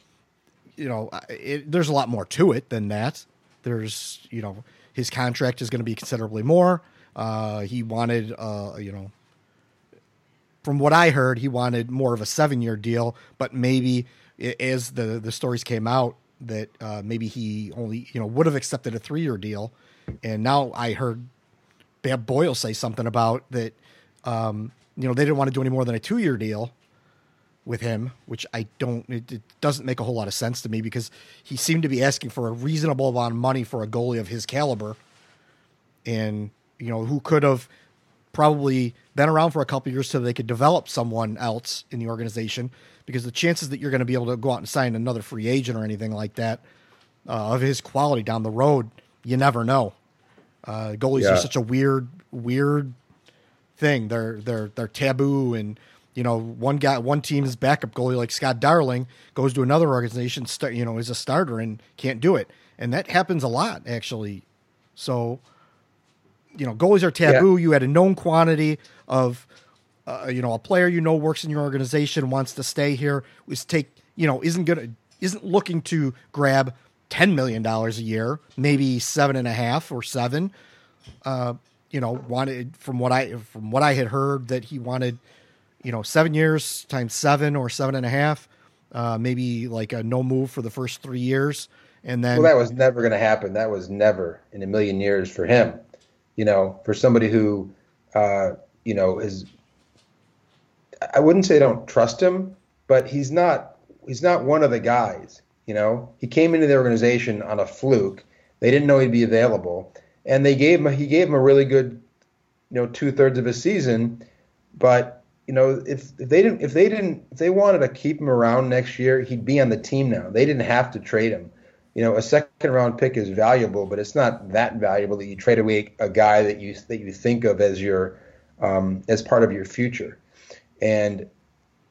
you know, it, there's a lot more to it than that. There's, you know, his contract is going to be considerably more. Uh, he wanted, uh, you know, from what I heard, he wanted more of a seven year deal, but maybe as the, the stories came out, that uh, maybe he only, you know, would have accepted a three year deal. And now I heard Bab Boyle say something about that. Um, you know, they didn't want to do any more than a two year deal with him, which I don't. It, it, doesn't make a whole lot of sense to me because he seemed to be asking for a reasonable amount of money for a goalie of his caliber, and you know who could have probably been around for a couple years so they could develop someone else in the organization. Because the chances that you're going to be able to go out and sign another free agent or anything like that uh, of his quality down the road, you never know. Uh, goalies yeah. are such a weird, weird thing. They're they're they're taboo, and you know, one guy, one team's backup goalie like Scott Darling goes to another organization, start, you know, is a starter and can't do it, and that happens a lot actually. So, you know, goalies are taboo. Yeah. You had a known quantity of, uh, you know, a player you know works in your organization wants to stay here is take, you know, isn't gonna isn't looking to grab ten million dollars a year, maybe seven and a half or seven. Uh, you know, wanted from what I from what I had heard that he wanted, you know, seven years times seven or seven and a half, uh, maybe like a no move for the first three years, and then well, that was never going to happen. That was never in a million years for him. You know, for somebody who, uh, you know, is I wouldn't say I don't trust him, but he's not he's not one of the guys. You know, he came into the organization on a fluke. They didn't know he'd be available and they gave him he gave him a really good, you know, two thirds of a season. But you know, if, if they didn't if they didn't if they wanted to keep him around next year, he'd be on the team now. They didn't have to trade him. You know, a second round pick is valuable, but it's not that valuable that you trade away a guy that you that you think of as your um, as part of your future. And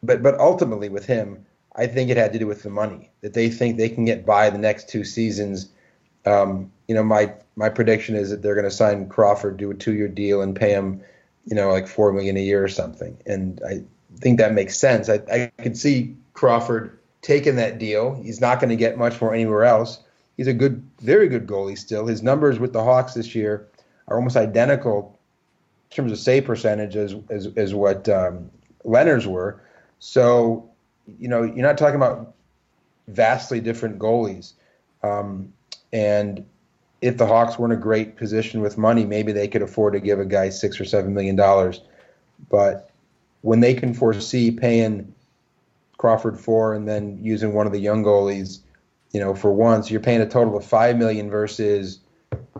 but but ultimately with him, I think it had to do with the money that they think they can get by the next two seasons. Um, you know, my my prediction is that they're going to sign Crawford, do a two year deal, and pay him, you know, like four million a year or something. And I think that makes sense. I, I can see Crawford taking that deal. He's not going to get much more anywhere else. He's a good, very good goalie still. His numbers with the Hawks this year are almost identical in terms of save percentage as as, as what um, Lehner's were. So, you know, you're not talking about vastly different goalies. Um, and if the Hawks were in a great position with money, maybe they could afford to give a guy six or seven million dollars. But when they can foresee paying Crawford four and then using one of the young goalies, you know, for once, you're paying a total of five million versus,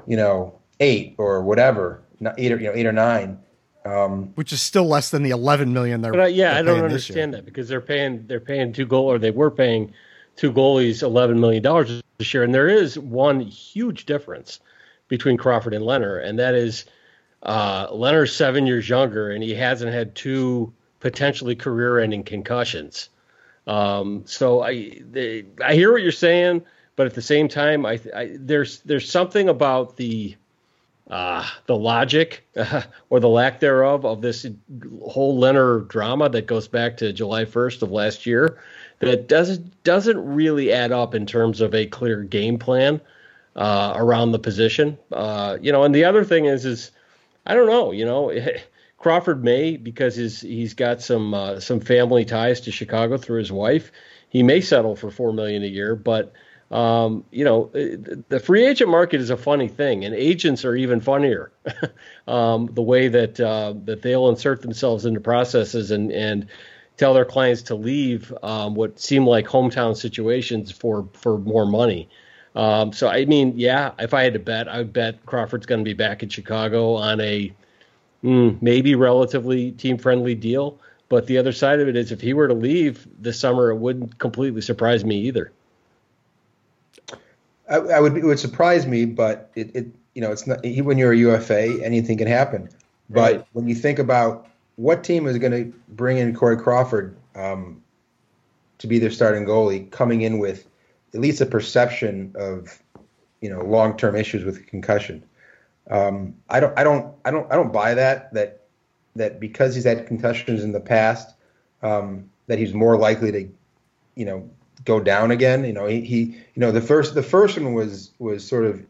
you know, eight or whatever, eight or you know eight or nine. Um, Which is still less than the eleven million they're. But, uh, yeah, they're I don't understand that because they're paying they're paying two goal or they were paying two goalies eleven million dollars this year, and there is one huge difference between Crawford and Lehner, and that is uh, Lehner's seven years younger, and he hasn't had two potentially career-ending concussions. Um, so I they, I hear what you're saying, but at the same time, I, I there's there's something about the uh, the logic uh, or the lack thereof of this whole Lehner drama that goes back to July 1st of last year that doesn't doesn't really add up in terms of a clear game plan uh, around the position. Uh, you know, and the other thing is is I don't know. You know, Crawford may because his he's got some uh, some family ties to Chicago through his wife. He may settle for four million a year, but um, you know, the free agent market is a funny thing, and agents are even funnier. um, the way that uh, that they'll insert themselves into processes and and tell their clients to leave um, what seem like hometown situations for for more money. Um, so I mean, yeah, if I had to bet, I would bet Crawford's going to be back in Chicago on a mm, maybe relatively team friendly deal. But the other side of it is, if he were to leave this summer, it wouldn't completely surprise me either. I, I would it would surprise me, but it, it you know it's not when you're a UFA, anything can happen. But right. when you think about what team is going to bring in Corey Crawford um, to be their starting goalie, coming in with at least a perception of you know long term issues with concussion. Um, I don't I don't I don't I don't buy that that that because he's had concussions in the past um, that he's more likely to you know go down again. You know, he, he you know the first the first one was was sort of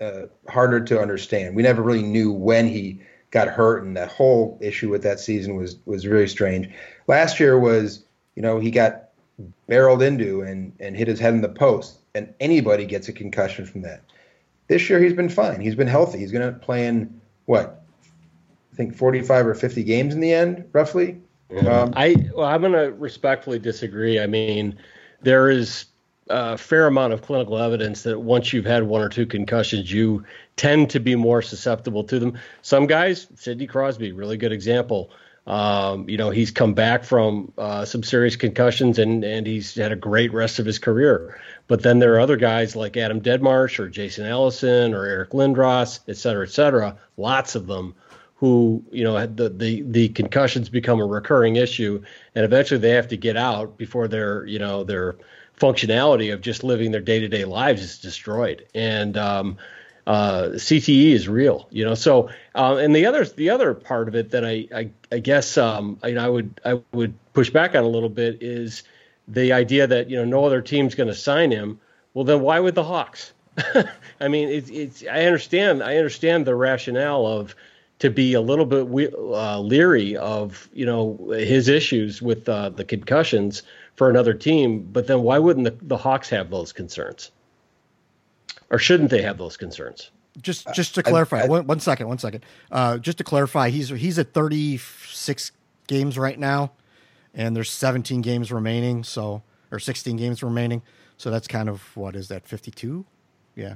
uh, harder to understand. We never really knew when he got hurt, and that whole issue with that season was was really strange. Last year was you know he got barreled into and and hit his head in the post, and anybody gets a concussion from that. This year he's been fine. He's been healthy. He's going to play in what I think 45 or 50 games in the end, roughly. Um, I well, I'm going to respectfully disagree. I mean, there is a fair amount of clinical evidence that once you've had one or two concussions, you tend to be more susceptible to them. Some guys, Sidney Crosby, really good example. Um, you know, he's come back from uh, some serious concussions and, and he's had a great rest of his career. But then there are other guys like Adam Deadmarsh or Jason Allison or Eric Lindros, et cetera, et cetera, lots of them who you know the, the the concussions become a recurring issue and eventually they have to get out before their you know their functionality of just living their day-to-day lives is destroyed. And um, uh, CTE is real you know. So uh, and the other the other part of it that I I, I guess um, I, I would I would push back on a little bit is the idea that you know no other team's going to sign him. Well then why would the Hawks? I mean it's it's I understand I understand the rationale of to be a little bit uh, leery of you know his issues with uh, the concussions for another team. But then why wouldn't the, the Hawks have those concerns, or shouldn't they have those concerns? Just just to clarify, I, I, one, one second, one second. Uh, just to clarify, he's he's at 36 games right now, and there's 17 games remaining, so or 16 games remaining. So that's kind of what is that 52? Yeah,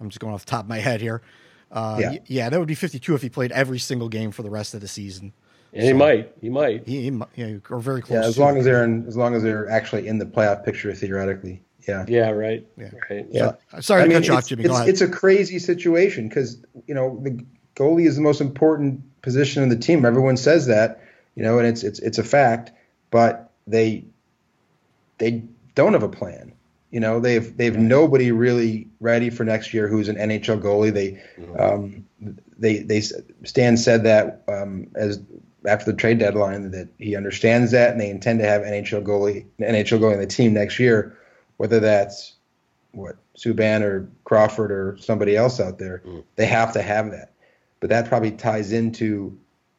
I'm just going off the top of my head here. Uh, yeah. yeah, that would be 52 if he played every single game for the rest of the season. And so, he might, he might, he, he yeah, or very close. Yeah, as long as they're in, as long as they're actually in the playoff picture theoretically. Yeah. Yeah. Right. Yeah. Right. Yeah. So, sorry I to mean, cut you off, Jimmy. It's, it's, a crazy situation because you know the goalie is the most important position in the team. Everyone says that, you know, and it's it's it's a fact. But they they don't have a plan. You know, they've they've nobody really ready for next year who's an NHL goalie. They mm-hmm. um, they they Stan said that um, as after the trade deadline that he understands that and they intend to have NHL goalie NHL goalie on the team next year, whether that's what Subban or Crawford or somebody else out there. Mm. They have to have that. But that probably ties into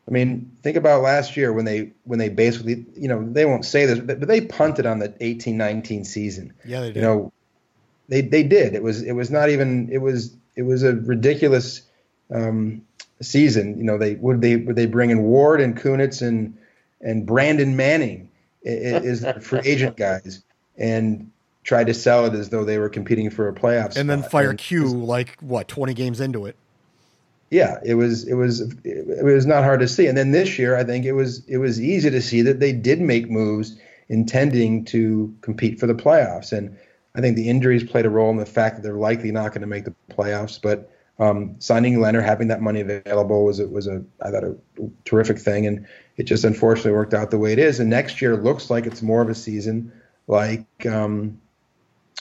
I mean, think about last year when they when they basically, you know, they won't say this, but they punted on the 18-19 season. Yeah, they did. You know, they they did. It was it was not even it was it was a ridiculous um, season. You know, they would they would they bring in Ward and Kunitz and and Brandon Manning is the free agent guys and tried to sell it as though they were competing for a playoff and then fire and Q like what 20 games into it yeah, it was it was it was not hard to see. And then this year, I think it was it was easy to see that they did make moves intending to compete for the playoffs. And I think the injuries played a role in the fact that they're likely not going to make the playoffs. But um, signing Lehner, having that money available was a, was a I thought a terrific thing, and it just unfortunately worked out the way it is. And next year looks like it's more of a season like um,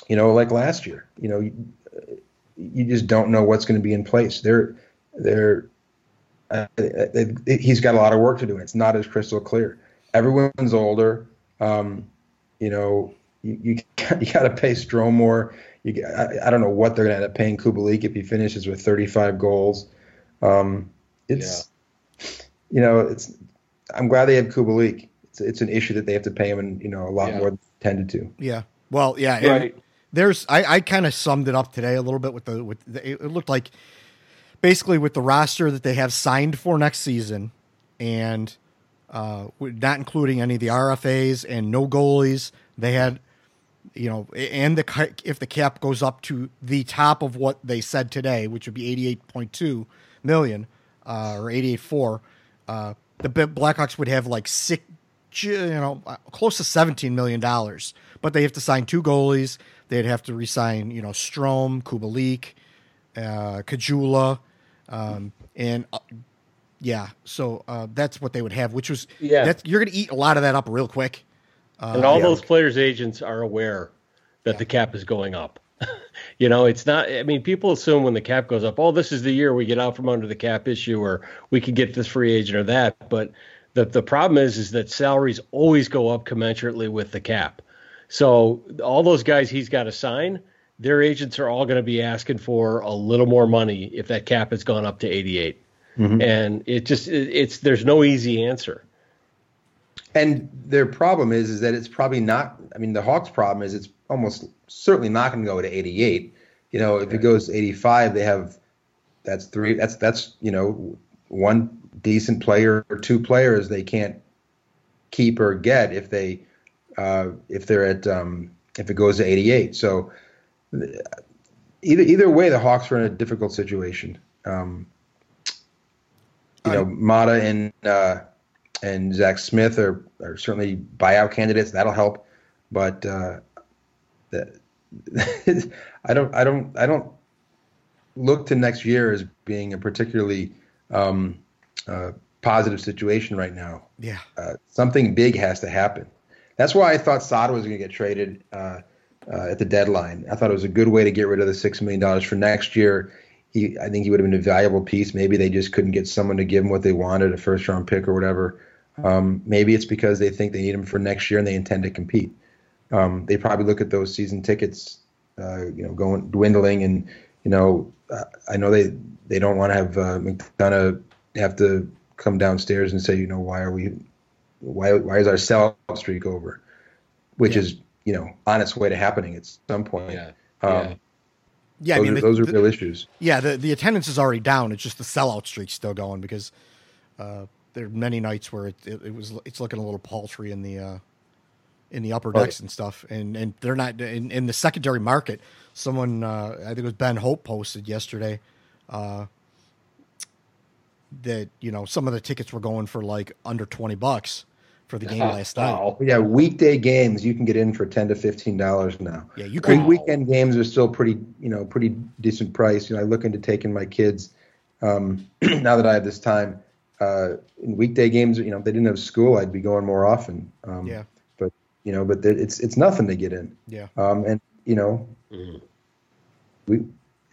you know like last year. You know, you, you just don't know what's going to be in place. There they're uh, he's got a lot of work to do. It's not as crystal clear. Everyone's older. Um, you know, you you, you got to pay Strome more. You, I, I, don't know what they're going to end up paying Kubalik if he finishes with 35 goals. Um, it's you know it's. I'm glad they have Kubalik. It's it's an issue that they have to pay him, and you know a lot Yeah. more than tended to. Yeah. Well, yeah. Right. There's I, I kind of summed it up today a little bit with the with the, it looked like basically with the roster that they have signed for next season and uh, not including any of the RFAs and no goalies, they had you know and the if the cap goes up to the top of what they said today, which would be 88.2 million uh, or 88.4, uh, the Blackhawks would have like six you know, uh, close to seventeen million dollars. But they have to sign two goalies. They'd have to resign, you know, Strome, Kubalik, uh, Kajula, um, and uh, yeah. So uh, that's what they would have, which was Yeah. That's, you're going to eat a lot of that up real quick. Uh, and all yeah. those players' agents are aware that the cap is going up. you know, it's not. I mean, people assume when the cap goes up, oh, this is the year we get out from under the cap issue, or we can get this free agent or that. But the the problem is, is that salaries always go up commensurately with the cap. So all those guys he's got to sign, their agents are all going to be asking for a little more money if that cap has gone up to 88. And it just it, it's there's no easy answer. And their problem is is that it's probably not. I mean, the Hawks' problem is it's almost certainly not going to go to 88. You know, if it goes to 85, they have that's three. That's that's you know one decent player or two players they can't keep or get if they uh, if they're at um, if it goes to 88. So either either way, the Hawks were in a difficult situation. Um, you know, Maatta and uh, and Zack Smith are, are certainly buyout candidates. That'll help, but uh, the, I don't I don't I don't look to next year as being a particularly um, uh, positive situation right now. Yeah. Uh, something big has to happen. That's why I thought Saad was going to get traded uh, at the deadline. I thought it was a good way to get rid of the six million dollars for next year. He, I think he would have been a valuable piece. Maybe they just couldn't get someone to give him what they wanted, a first round pick or whatever. Um, maybe it's because they think they need him for next year and they intend to compete. Um, they probably look at those season tickets, uh, you know, going dwindling, and you know, uh, I know they they don't want to have uh, McDonough have to come downstairs and say, you know, why are we, why why is our sellout streak over, which Yeah. is you know on its way to happening at some point. Yeah. Um, Yeah. Yeah, I those, mean are, the- those are the- real issues. Yeah, the the attendance is already down. It's just the sellout streak's still going because uh, there are many nights where it, it, it was it's looking a little paltry in the uh, in the upper Right. decks and stuff, and and they're not in, in the secondary market. Someone uh, I think it was Ben Pope posted yesterday uh, that you know some of the tickets were going for like under twenty bucks for the game last night. Wow. Yeah, weekday games you can get in for ten to fifteen dollars now. Yeah, you I mean, weekend games are still pretty, you know, pretty decent price. You know, I look into taking my kids um, now that I have this time. Uh, in weekday games, you know, if they didn't have school, I'd be going more often. Um, Yeah. But you know, but it's it's nothing to get in. Yeah. Um, and you know, we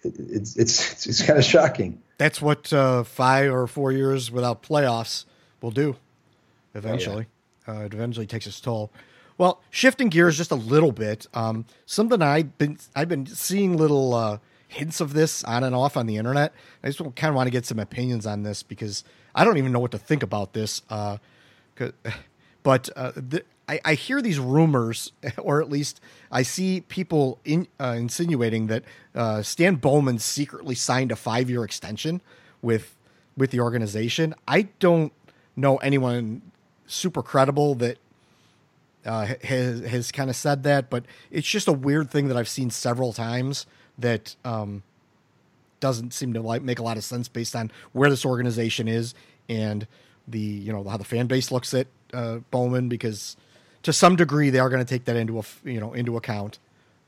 it, it's it's it's, it's kind of shocking. That's what uh, five or four years without playoffs will do. Eventually, uh, it eventually takes its toll. Well, shifting gears just a little bit. Um, something I've been I've been seeing little uh, hints of this on and off on the internet. I just kind of want to get some opinions on this because I don't even know what to think about this. Uh, but uh, the, I, I hear these rumors, or at least I see people in, uh, insinuating that uh, Stan Bowman secretly signed a five year extension with with the organization. I don't know anyone super credible that uh, has has kind of said that, but it's just a weird thing that I've seen several times that um, doesn't seem to like make a lot of sense based on where this organization is and the you know how the fan base looks at uh, Bowman because to some degree they are going to take that into a you know into account.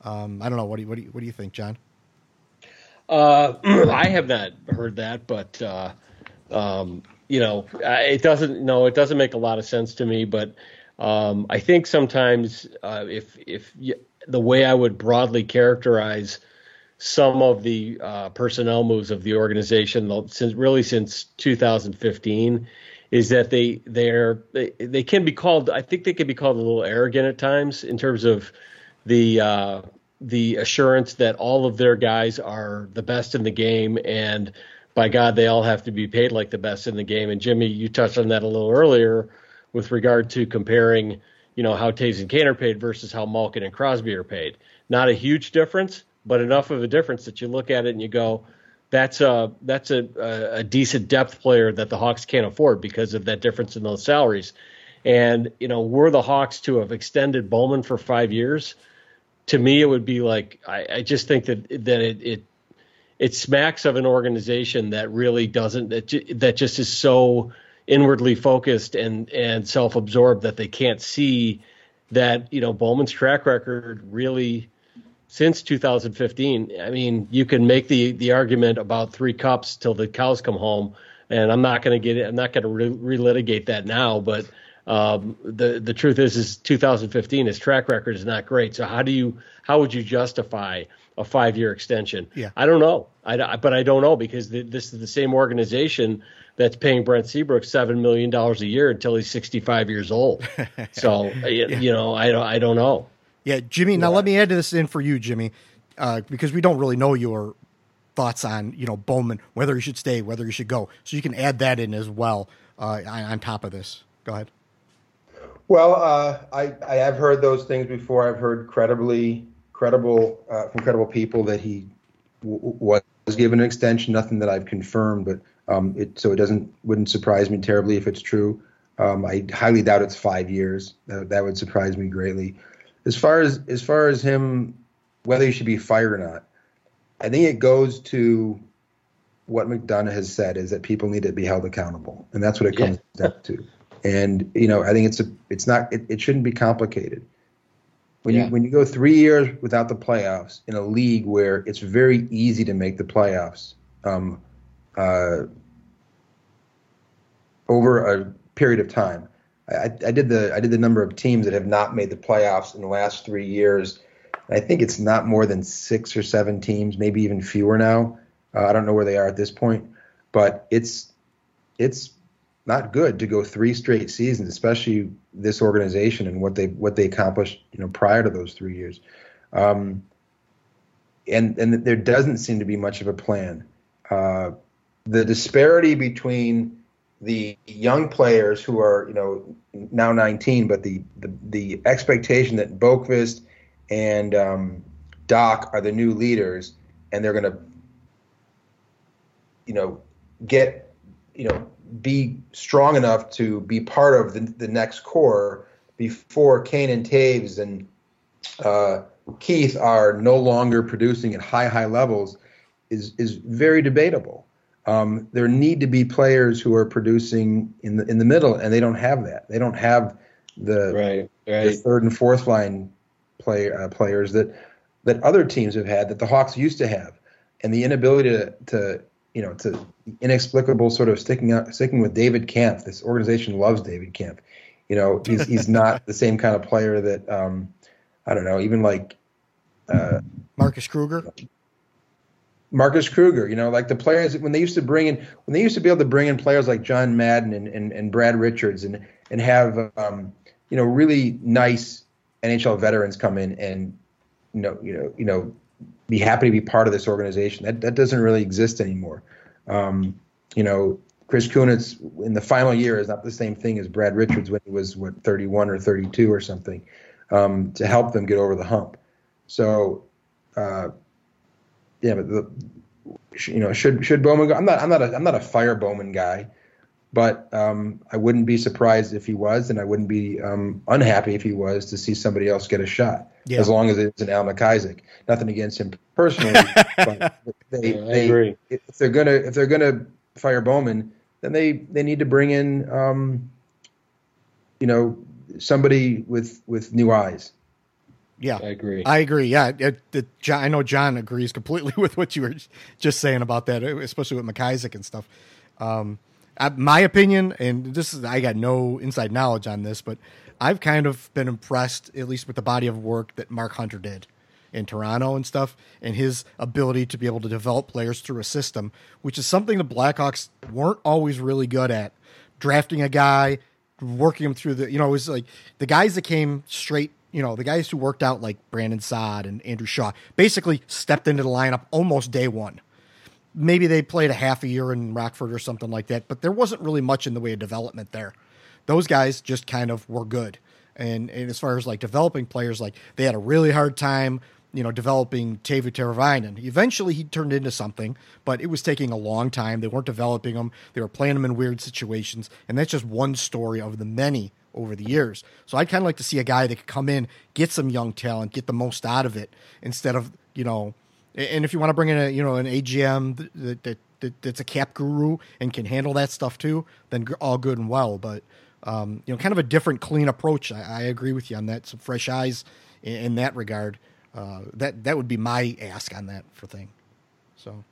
Um, I don't know what do you, what do you, what do you think, John? Uh, I have not heard that, but uh, um, you know, it doesn't. No, it doesn't make a lot of sense to me. But um, I think sometimes uh, if if y the way I would broadly characterize some of the uh, personnel moves of the organization, since really since 2015, is that they they're they, they can be called. I think they can be called a little arrogant at times in terms of the uh, the assurance that all of their guys are the best in the game and by God, they all have to be paid like the best in the game. And Jimmy, you touched on that a little earlier with regard to comparing, you know, how Toews and Kane are paid versus how Malkin and Crosby are paid. Not a huge difference, but enough of a difference that you look at it and you go, that's a that's a, a decent depth player that the Hawks can't afford because of that difference in those salaries. And you know, were the Hawks to have extended Bowman for five years, to me it would be like I, I just think that that it, it it smacks of an organization that really doesn't that, that just is so inwardly focused and and self-absorbed that they can't see that you know Bowman's track record really since 2015 I mean you can make the the argument about three cups till the cows come home and I'm not going to get it I'm not going to re- relitigate that now but um, the the truth is is 2015 his track record is not great. So how do you how would you justify a five year extension. Yeah. I don't know. I, but I don't know because the, this is the same organization that's paying Brent Seabrook seven million dollars a year until he's 65 years old. So yeah. you know, I don't, I don't know. Yeah, Jimmy. Now yeah. let me add this in for you, Jimmy, uh, because we don't really know your thoughts on you know Bowman, whether he should stay, whether he should go. So you can add that in as well uh, on top of this. Go ahead. Well, uh, I I have heard those things before. I've heard credibly credible uh, from credible people that he w- was given an extension. Nothing that I've confirmed, but um, it so it doesn't wouldn't surprise me terribly if it's true. Um, I highly doubt it's five years. That, that would surprise me greatly. As far as as far as him, whether he should be fired or not, I think it goes to what McDonough has said is that people need to be held accountable, and that's what it comes yeah. down to. And you know, I think it's a it's not it, it shouldn't be complicated. When yeah. you when you go three years without the playoffs in a league where it's very easy to make the playoffs, um, uh, over a period of time. I, I, did the I did the number of teams that have not made the playoffs in the last three years. I think it's not more than six or seven teams, maybe even fewer now. Uh, I don't know where they are at this point, but it's it's not good to go three straight seasons, especially this organization and what they what they accomplished, you know, prior to those three years. Um, and and there doesn't seem to be much of a plan. Uh, the disparity between the young players who are, you know, now 19, but the the, the expectation that Boqvist and um, Dach are the new leaders, and they're going to, you know, get, you know, be strong enough to be part of the, the next core before Kane and Toews and uh, Keith are no longer producing at high, high levels is, is very debatable. Um, there need to be players who are producing in the in the middle, and they don't have that. They don't have the, right, right. the third and fourth line play, uh, players that that other teams have had that the Hawks used to have, and the inability to, to you know, to inexplicable sort of sticking out, sticking with David Kampf. This organization loves David Kampf. You know, he's he's not the same kind of player that um, I don't know, even like uh, Marcus Kruger. Marcus Kruger, you know, like the players when they used to bring in when they used to be able to bring in players like John Madden and, and, and Brad Richards and and have um, you know really nice NHL veterans come in and you know you know you know be happy to be part of this organization. That that doesn't really exist anymore. Um, you know, Chris Kunitz in the final year is not the same thing as Brad Richards when he was what 31 or 32 or something um, to help them get over the hump. So, uh, yeah, but the, you know, should should Bowman go? I'm not I'm not a I'm not a fire Bowman guy but um, I wouldn't be surprised if he was, and I wouldn't be um, unhappy if he was to see somebody else get a shot, yeah. as long as it's an Al MacIsaac. Nothing against him personally, but they, yeah, they agree. if they're gonna if they're gonna fire Bowman, then they they need to bring in, um, you know, somebody with with new eyes. Yeah, I agree. I agree. Yeah, it, it, John, I know John agrees completely with what you were just saying about that, especially with MacIsaac and stuff. Um, uh, my opinion, and this is I got no inside knowledge on this, but I've kind of been impressed, at least with the body of work that Mark Hunter did in Toronto and stuff, and his ability to be able to develop players through a system, which is something the Blackhawks weren't always really good at. Drafting a guy, working him through the, you know, it was like the guys that came straight, you know, the guys who worked out like Brandon Saad and Andrew Shaw basically stepped into the lineup almost day one maybe they played a half a year in Rockford or something like that, but there wasn't really much in the way of development there. Those guys just kind of were good. And, and as far as like developing players, like they had a really hard time, you know, developing Teuvo Teravainen. Eventually he turned into something, but it was taking a long time. They weren't developing him. They were playing him in weird situations. And that's just one story of the many over the years. So I'd kind of like to see a guy that could come in, get some young talent, get the most out of it instead of, you know, and if you want to bring in a you know an AGM that, that, that that's a cap guru and can handle that stuff too, then all good and well. But um, you know, kind of a different, clean approach. I, I, agree with you on that. Some fresh eyes in, in that regard. Uh, that that would be my ask on that for thing. So.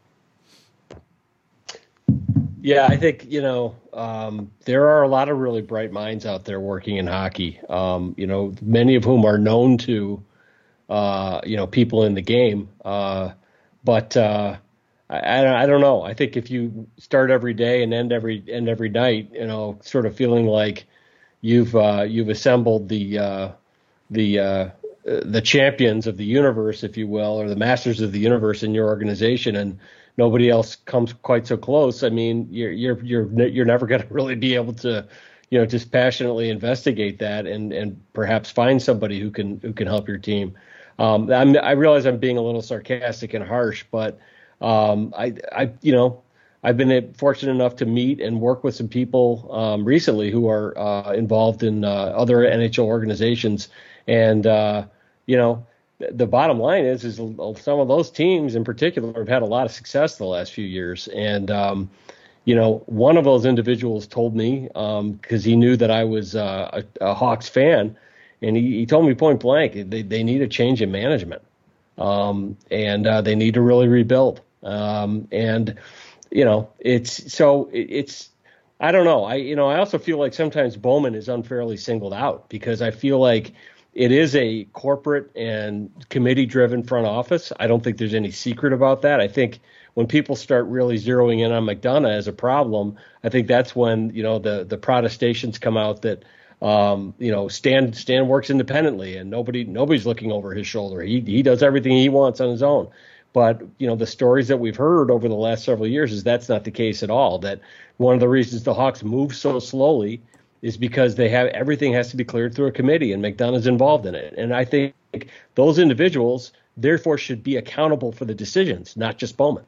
Yeah, I think you know um, there are a lot of really bright minds out there working in hockey. Um, you know, many of whom are known to uh, you know, people in the game. Uh, but uh, I, I don't know. I think if you start every day and end every end every night, you know, sort of feeling like you've uh, you've assembled the uh, the uh, the champions of the universe, if you will, or the masters of the universe in your organization, and nobody else comes quite so close. I mean, you're you're you're you're never going to really be able to, you know, just passionately investigate that and and perhaps find somebody who can who can help your team. Um, i realize I'm being a little sarcastic and harsh, but um, I, I, you know, I've been fortunate enough to meet and work with some people um, recently who are uh, involved in uh, other NHL organizations, and uh, you know, the bottom line is, is some of those teams in particular have had a lot of success the last few years, and um, you know, one of those individuals told me because um, he knew that I was uh, a, a Hawks fan. And he, he told me point blank they, they need a change in management. Um, and uh, they need to really rebuild um, and you know it's so it's I don't know I you know I also feel like sometimes Bowman is unfairly singled out because I feel like it is a corporate and committee driven front office I don't think there's any secret about that I think when people start really zeroing in on McDonough as a problem I think that's when you know the the protestations come out that um, you know, Stan Stan works independently, and nobody nobody's looking over his shoulder. He he does everything he wants on his own. But you know, the stories that we've heard over the last several years is that's not the case at all. That one of the reasons the Hawks move so slowly is because they have everything has to be cleared through a committee, and McDonough's involved in it. And I think those individuals therefore should be accountable for the decisions, not just Bowman.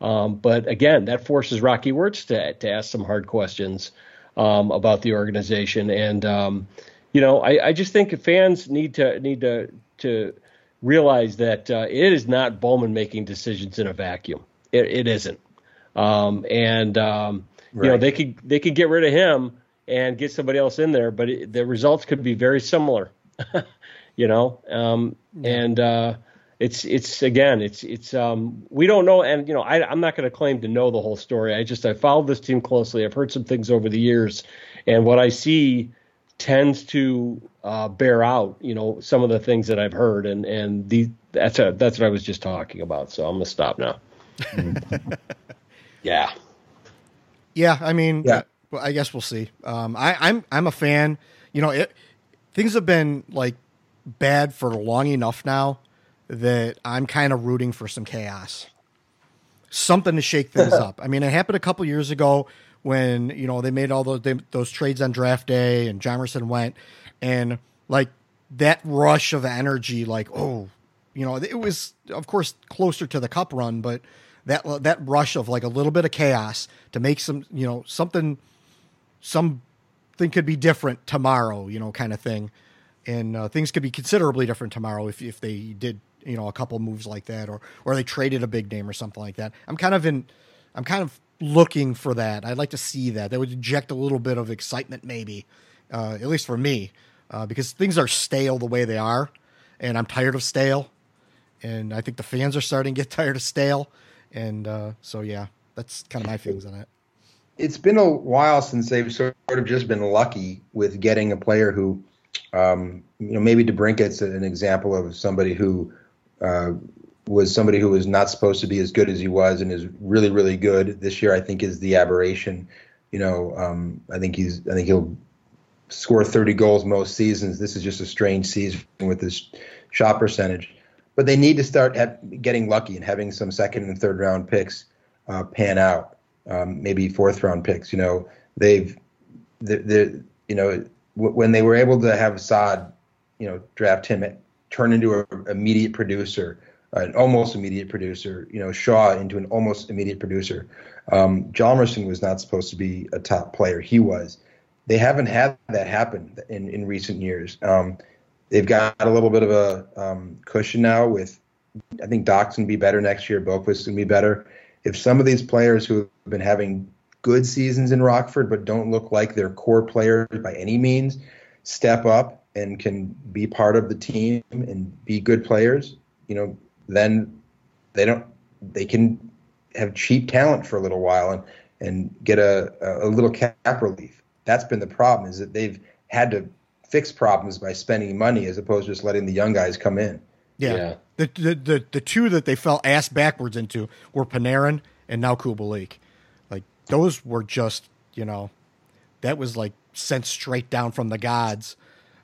Um, but again, that forces Rocky Wirtz to to ask some hard questions um, about the organization. And um, you know, I, I, just think fans need to need to to realize that uh, it is not Bowman making decisions in a vacuum. It, it isn't. Um, and um, right. you know, they could they could get rid of him and get somebody else in there, but it, the results could be very similar. you know, um, and uh, it's it's again it's it's um we don't know and you know I, I'm not going to claim to know the whole story. I just I followed this team closely. I've heard some things over the years, and what I see tends to uh, bear out you know some of the things that I've heard, and and the that's a, that's what I was just talking about. So I'm gonna stop now. yeah. Yeah, I mean, yeah. Well, I guess we'll see. Um, I, I'm I'm a fan. You know, it, things have been like bad for long enough now that I'm kind of rooting for some chaos, something to shake things up. I mean, it happened a couple years ago when you know they made all those they, those trades on draft day and Hjalmarsson went, and like that rush of energy, like oh, you know, it was of course closer to the cup run, but that that rush of like a little bit of chaos to make some you know something something could be different tomorrow, you know, kind of thing. And uh, things could be considerably different tomorrow if if they did you know a couple moves like that, or or they traded a big name or something like that. I'm kind of in, I'm kind of looking for that. I'd like to see that. That would inject a little bit of excitement, maybe, uh, at least for me, uh, because things are stale the way they are, and I'm tired of stale, and I think the fans are starting to get tired of stale, and uh, so yeah, that's kind of my feelings on it. It's been a while since they've sort of just been lucky with getting a player who, um, you know, maybe DeBrincat's an example of somebody who uh, was somebody who was not supposed to be as good as he was and is really really good this year. I think is the aberration. You know, um, I think he's I think he'll score 30 goals most seasons. This is just a strange season with this shot percentage. But they need to start getting lucky and having some second and third round picks. uh, pan out. Um, maybe fourth round picks. You know, they've the you know when they were able to have Saad, you know, draft him, turn into an immediate producer, an almost immediate producer. You know, Shaw into an almost immediate producer. Um, Hjalmarsson was not supposed to be a top player. He was. They haven't had that happen in in recent years. Um, they've got a little bit of a um, cushion now with. I think Dach's gonna be better next year. Boqvist's gonna be better. If some of these players who have been having good seasons in Rockford, but don't look like they're core players by any means, step up and can be part of the team and be good players, you know, then they don't they can have cheap talent for a little while and and get a a little cap relief. That's been the problem is that they've had to fix problems by spending money as opposed to just letting the young guys come in. Yeah. yeah. The, the the the two that they fell ass backwards into were Panarin and now Kubalik. Like those were just, you know, that was like sent straight down from the gods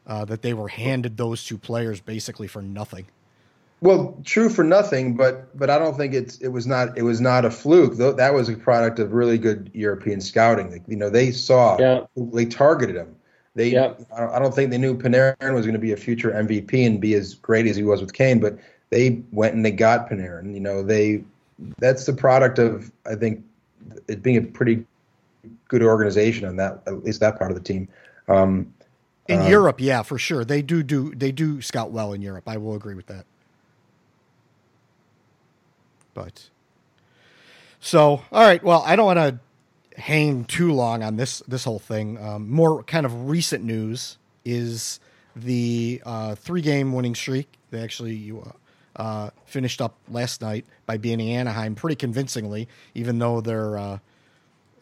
uh, that they were handed those two players basically for nothing. Well, true for nothing, but but I don't think it's it was not it was not a fluke. Though that was a product of really good European scouting. Like, you know, they saw yeah. they targeted him. They yeah. I don't think they knew Panarin was going to be a future MVP and be as great as he was with Kane, but they went and they got Panarin. You know, they that's the product of I think it being a pretty good organization on that at least that part of the team. Um, in um, Europe, yeah, for sure. They do do they do scout well in Europe. I will agree with that. But so, all right. Well, I don't want to hang too long on this this whole thing. Um, more kind of recent news is the uh, three game winning streak. They actually uh, uh, finished up last night by beating Anaheim pretty convincingly, even though their uh,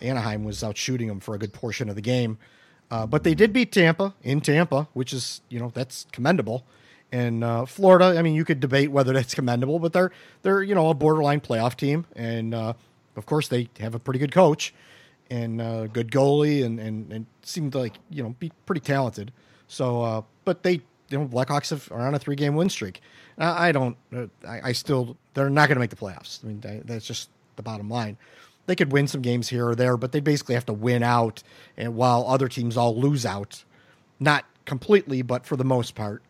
Anaheim was out shooting them for a good portion of the game. Uh, but they did beat Tampa in Tampa, which is you know that's commendable in uh, Florida. I mean, you could debate whether that's commendable, but they're they're you know a borderline playoff team, and uh, of course they have a pretty good coach and uh, good goalie, and, and and seemed like you know be pretty talented. So, uh, but they you know Blackhawks have, are on a three game win streak. I don't. Uh, I, I, still they're not going to make the playoffs. I mean, that's just the bottom line. They could win some games here or there, but they basically have to win out, and while other teams all lose out, not completely, but for the most part.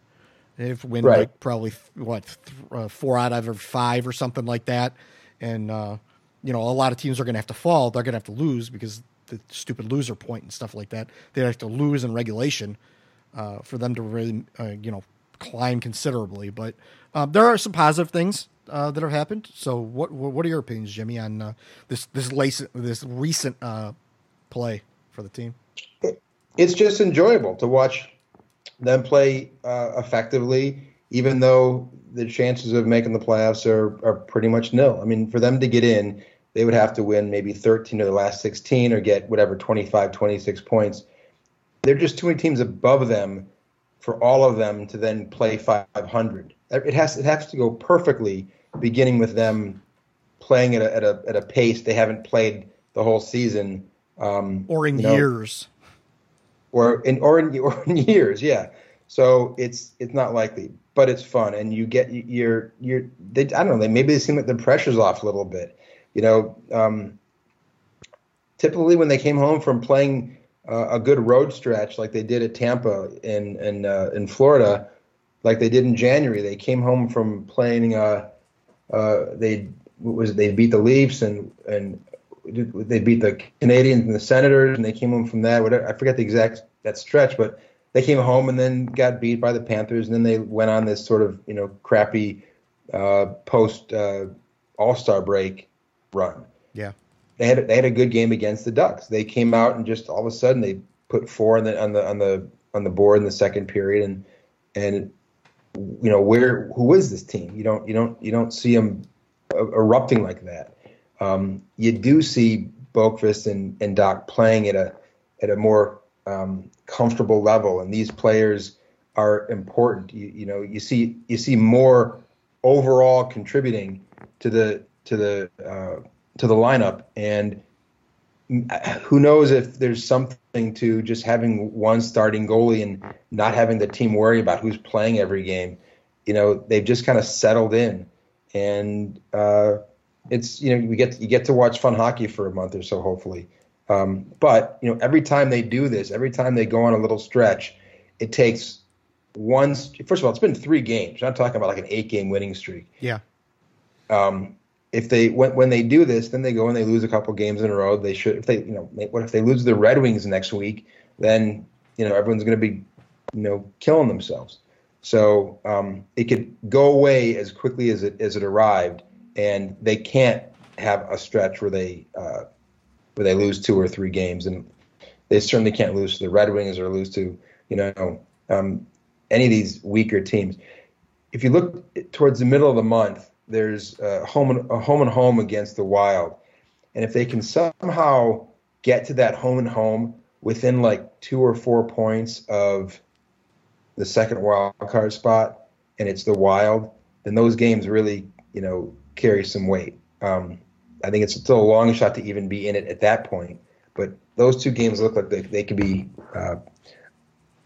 They've win right. like probably what th- uh, four out of five or something like that, and uh, you know a lot of teams are going to have to fall. They're going to have to lose because the stupid loser point and stuff like that. They have to lose in regulation uh, for them to really uh, you know climb considerably. But um, there are some positive things uh, that have happened. So what what are your opinions, Jimmy, on uh, this this lace, this recent play for the team? It's just enjoyable to watch them play uh, effectively, even though the chances of making the playoffs are, are pretty much nil. I mean, for them to get in, they would have to win maybe 13 of the last 16 or get whatever 25, 26 points. They're just too many teams above them for all of them to then play 500. It has it has to go perfectly, beginning with them playing at a at a, at a pace they haven't played the whole season, um, or in you know, years or in or in, or in years, yeah. So it's it's not likely, but it's fun, and you get you're you're they, I don't know maybe they seem like the pressure's off a little bit, you know. Um, typically, when they came home from playing uh, a good road stretch like they did at Tampa in in uh, in Florida, like they did in January, they came home from playing. Uh, uh, they was they beat the Leafs and and they beat the Canadiens and the Senators, and they came home from that. Whatever I forget the exact that stretch, but they came home and then got beat by the Panthers, and then they went on this sort of you know crappy uh, post uh, All Star break run. Yeah, they had they had a good game against the Ducks. They came out and just all of a sudden they put four on the on the on the on the board in the second period, and and you know where who is this team? You don't you don't you don't see them erupting like that. Um, you do see Boqvist and, and Dach playing at a at a more um, comfortable level, and these players are important. You, you know, you see you see more overall contributing to the to the uh, to the lineup, and who knows if there's something to just having one starting goalie and not having the team worry about who's playing every game. You know, they've just kind of settled in, and uh, it's you know we get you get to watch fun hockey for a month or so, hopefully. Um, but you know, every time they do this, every time they go on a little stretch, it takes one. First of all, it's been three games. I'm not talking about like an eight-game winning streak. Yeah. Um, if they when, when they do this, then they go and they lose a couple games in a row. They should if they you know what if they lose the Red Wings next week? Then you know everyone's going to be you know killing themselves. So um, it could go away as quickly as it as it arrived, and they can't have a stretch where they uh, where they lose two or three games, and they certainly can't lose to the Red Wings or lose to you know um, any of these weaker teams. If you look towards the middle of the month, there's a home and, a home and home against the Wild, and if they can somehow get to that home and home within like two or four points of the second wild card spot, and it's the Wild, then those games really you know carry some weight. Um, I think it's still a long shot to even be in it at that point, but those two games look like they, they could be uh,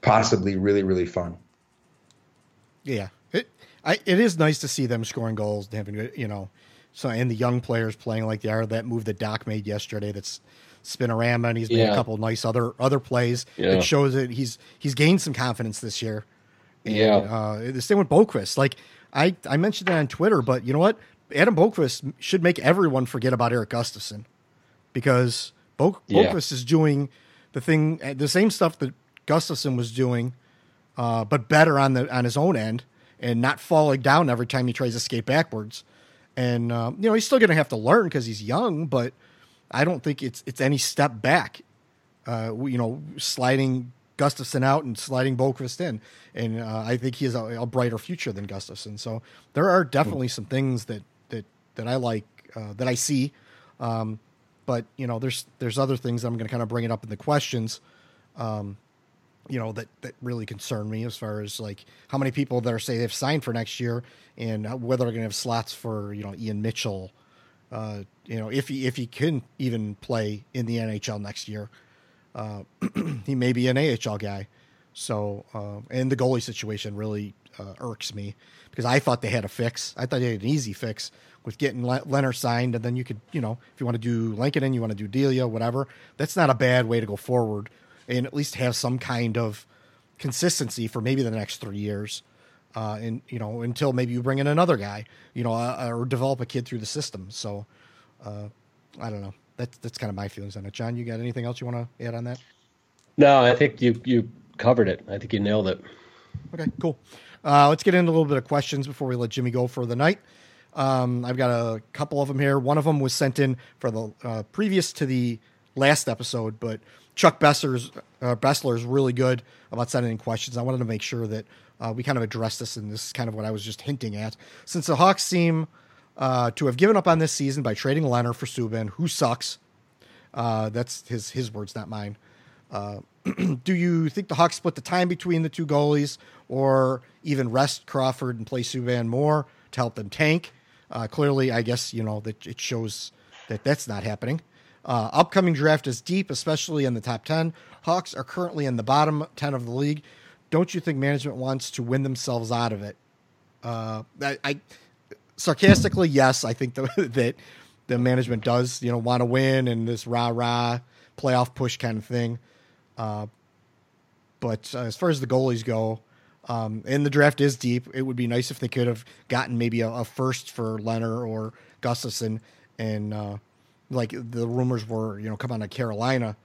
possibly really really fun. Yeah, it I, it is nice to see them scoring goals, and having you know, so and the young players playing like they are. That move that Dach made yesterday, that's spinorama, and he's made Yeah. a couple nice other other plays Yeah. that shows that he's he's gained some confidence this year. And, Yeah. uh, the same with Boqvist. Like I I mentioned it on Twitter, but you know what? Adam Boqvist should make everyone forget about Erik Gustafsson because Bo- Yeah. Boqvist is doing the thing, the same stuff that Gustafsson was doing, uh, but better on the on his own end and not falling down every time he tries to skate backwards. And um, you know he's still going to have to learn because he's young, but I don't think it's it's any step back. Uh, you know, sliding Gustafsson out and sliding Boqvist in, and uh, I think he has a, a brighter future than Gustafsson. So there are definitely some things that that I like uh, that I see. Um, but you know, there's there's other things I'm going to kind of bring it up in the questions. Um, you know that that really concern me as far as like how many people that are say they've signed for next year and whether they're going to have slots for you know Ian Mitchell. Uh, you know if he if he can even play in the NHL next year, uh, he may be an AHL guy. So uh, and the goalie situation really uh, irks me because I thought they had a fix. I thought they had an easy fix with getting Le- Lehner signed, and then you could you know if you want to do Lankinen, and you want to do Delia, whatever. That's not a bad way to go forward and at least have some kind of consistency for maybe the next three years. Uh, and you know until maybe you bring in another guy, you know, uh, or develop a kid through the system. So uh, I don't know. That's that's kind of my feelings on it. John, you got anything else you want to add on that? No, I think you you covered it. I think you nailed it. Okay, cool. Uh, let's get into a little bit of questions before we let Jimmy go for the night. Um, I've got a couple of them here. One of them was sent in for the uh, previous to the last episode, but Chuck Besser's uh, Bessler is really good about sending in questions. I wanted to make sure that uh, we kind of address this, and this is kind of what I was just hinting at. Since the Hawks seem uh, to have given up on this season by trading Lehner for Subban, who sucks. Uh, that's his his words, not mine. Uh, do you think the Hawks split the time between the two goalies, or even rest Crawford and play Subban more to help them tank? Uh, clearly, I guess you know that it shows that that's not happening. Uh, upcoming draft is deep, especially in the top ten. Hawks are currently in the bottom ten of the league. Don't you think management wants to win themselves out of it? Uh, I, I sarcastically, yes, I think the, that the management does, you know, want to win and this rah rah playoff push kind of thing. Uh, but uh, as far as the goalies go, um, and the draft is deep, it would be nice if they could have gotten maybe a, a first for Lehner or Gustafson, and uh, like the rumors were, you know, come on to Carolina,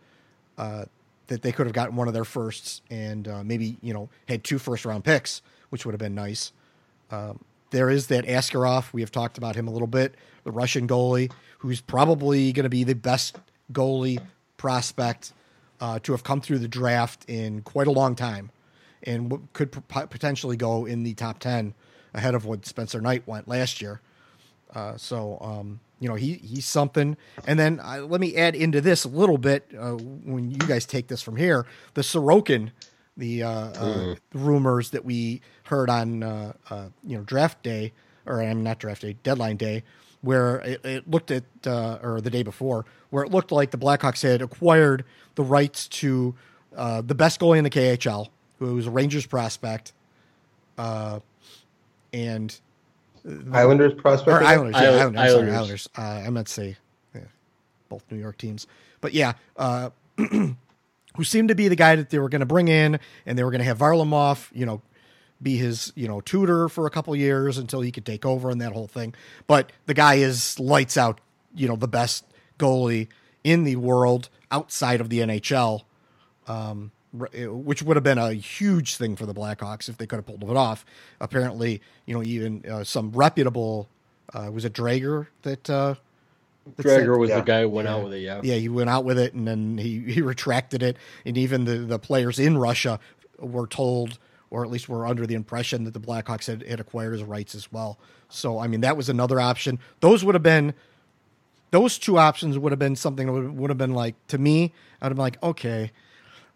uh, that they could have gotten one of their firsts and uh, maybe you know had two first round picks, which would have been nice. Um, there is that Askarov. We have talked about him a little bit, the Russian goalie, who's probably going to be the best goalie prospect uh, to have come through the draft in quite a long time, and what could potentially go in the top ten ahead of what Spencer Knight went last year. Uh, so um, you know he he's something. And then uh, let me add into this a little bit uh, when you guys take this from here. The Sorokin, the uh, uh, Mm. rumors that we heard on uh, uh, you know draft day or I'm not draft day, deadline day, where it, it looked at uh, or the day before where it looked like the Blackhawks had acquired the rights to uh, the best goalie in the KHL, who was a Rangers prospect, uh, and Islanders prospect. Or Islanders, yeah, Island- Islanders. Sorry, Islanders. Islanders. Uh, I meant to say yeah, both New York teams, but yeah, uh, who seemed to be the guy that they were going to bring in, and they were going to have Varlamov, you know, be his you know tutor for a couple years until he could take over and that whole thing. But the guy is lights out, you know, the best goalie in the world outside of the NHL. Um, r- which would have been a huge thing for the Blackhawks if they could have pulled it off. Apparently, you know, even uh, some reputable uh, was it Dreger that uh, that said- Dreger was Yeah. the guy who went out with it. Yeah. yeah, he went out with it and then he, he retracted it. And even the, the players in Russia were told, or at least were under the impression that the Blackhawks had, had acquired his rights as well. So, I mean, that was another option. Those would have been, those two options would have been something that would, would have been like, to me, I'd have been like, okay,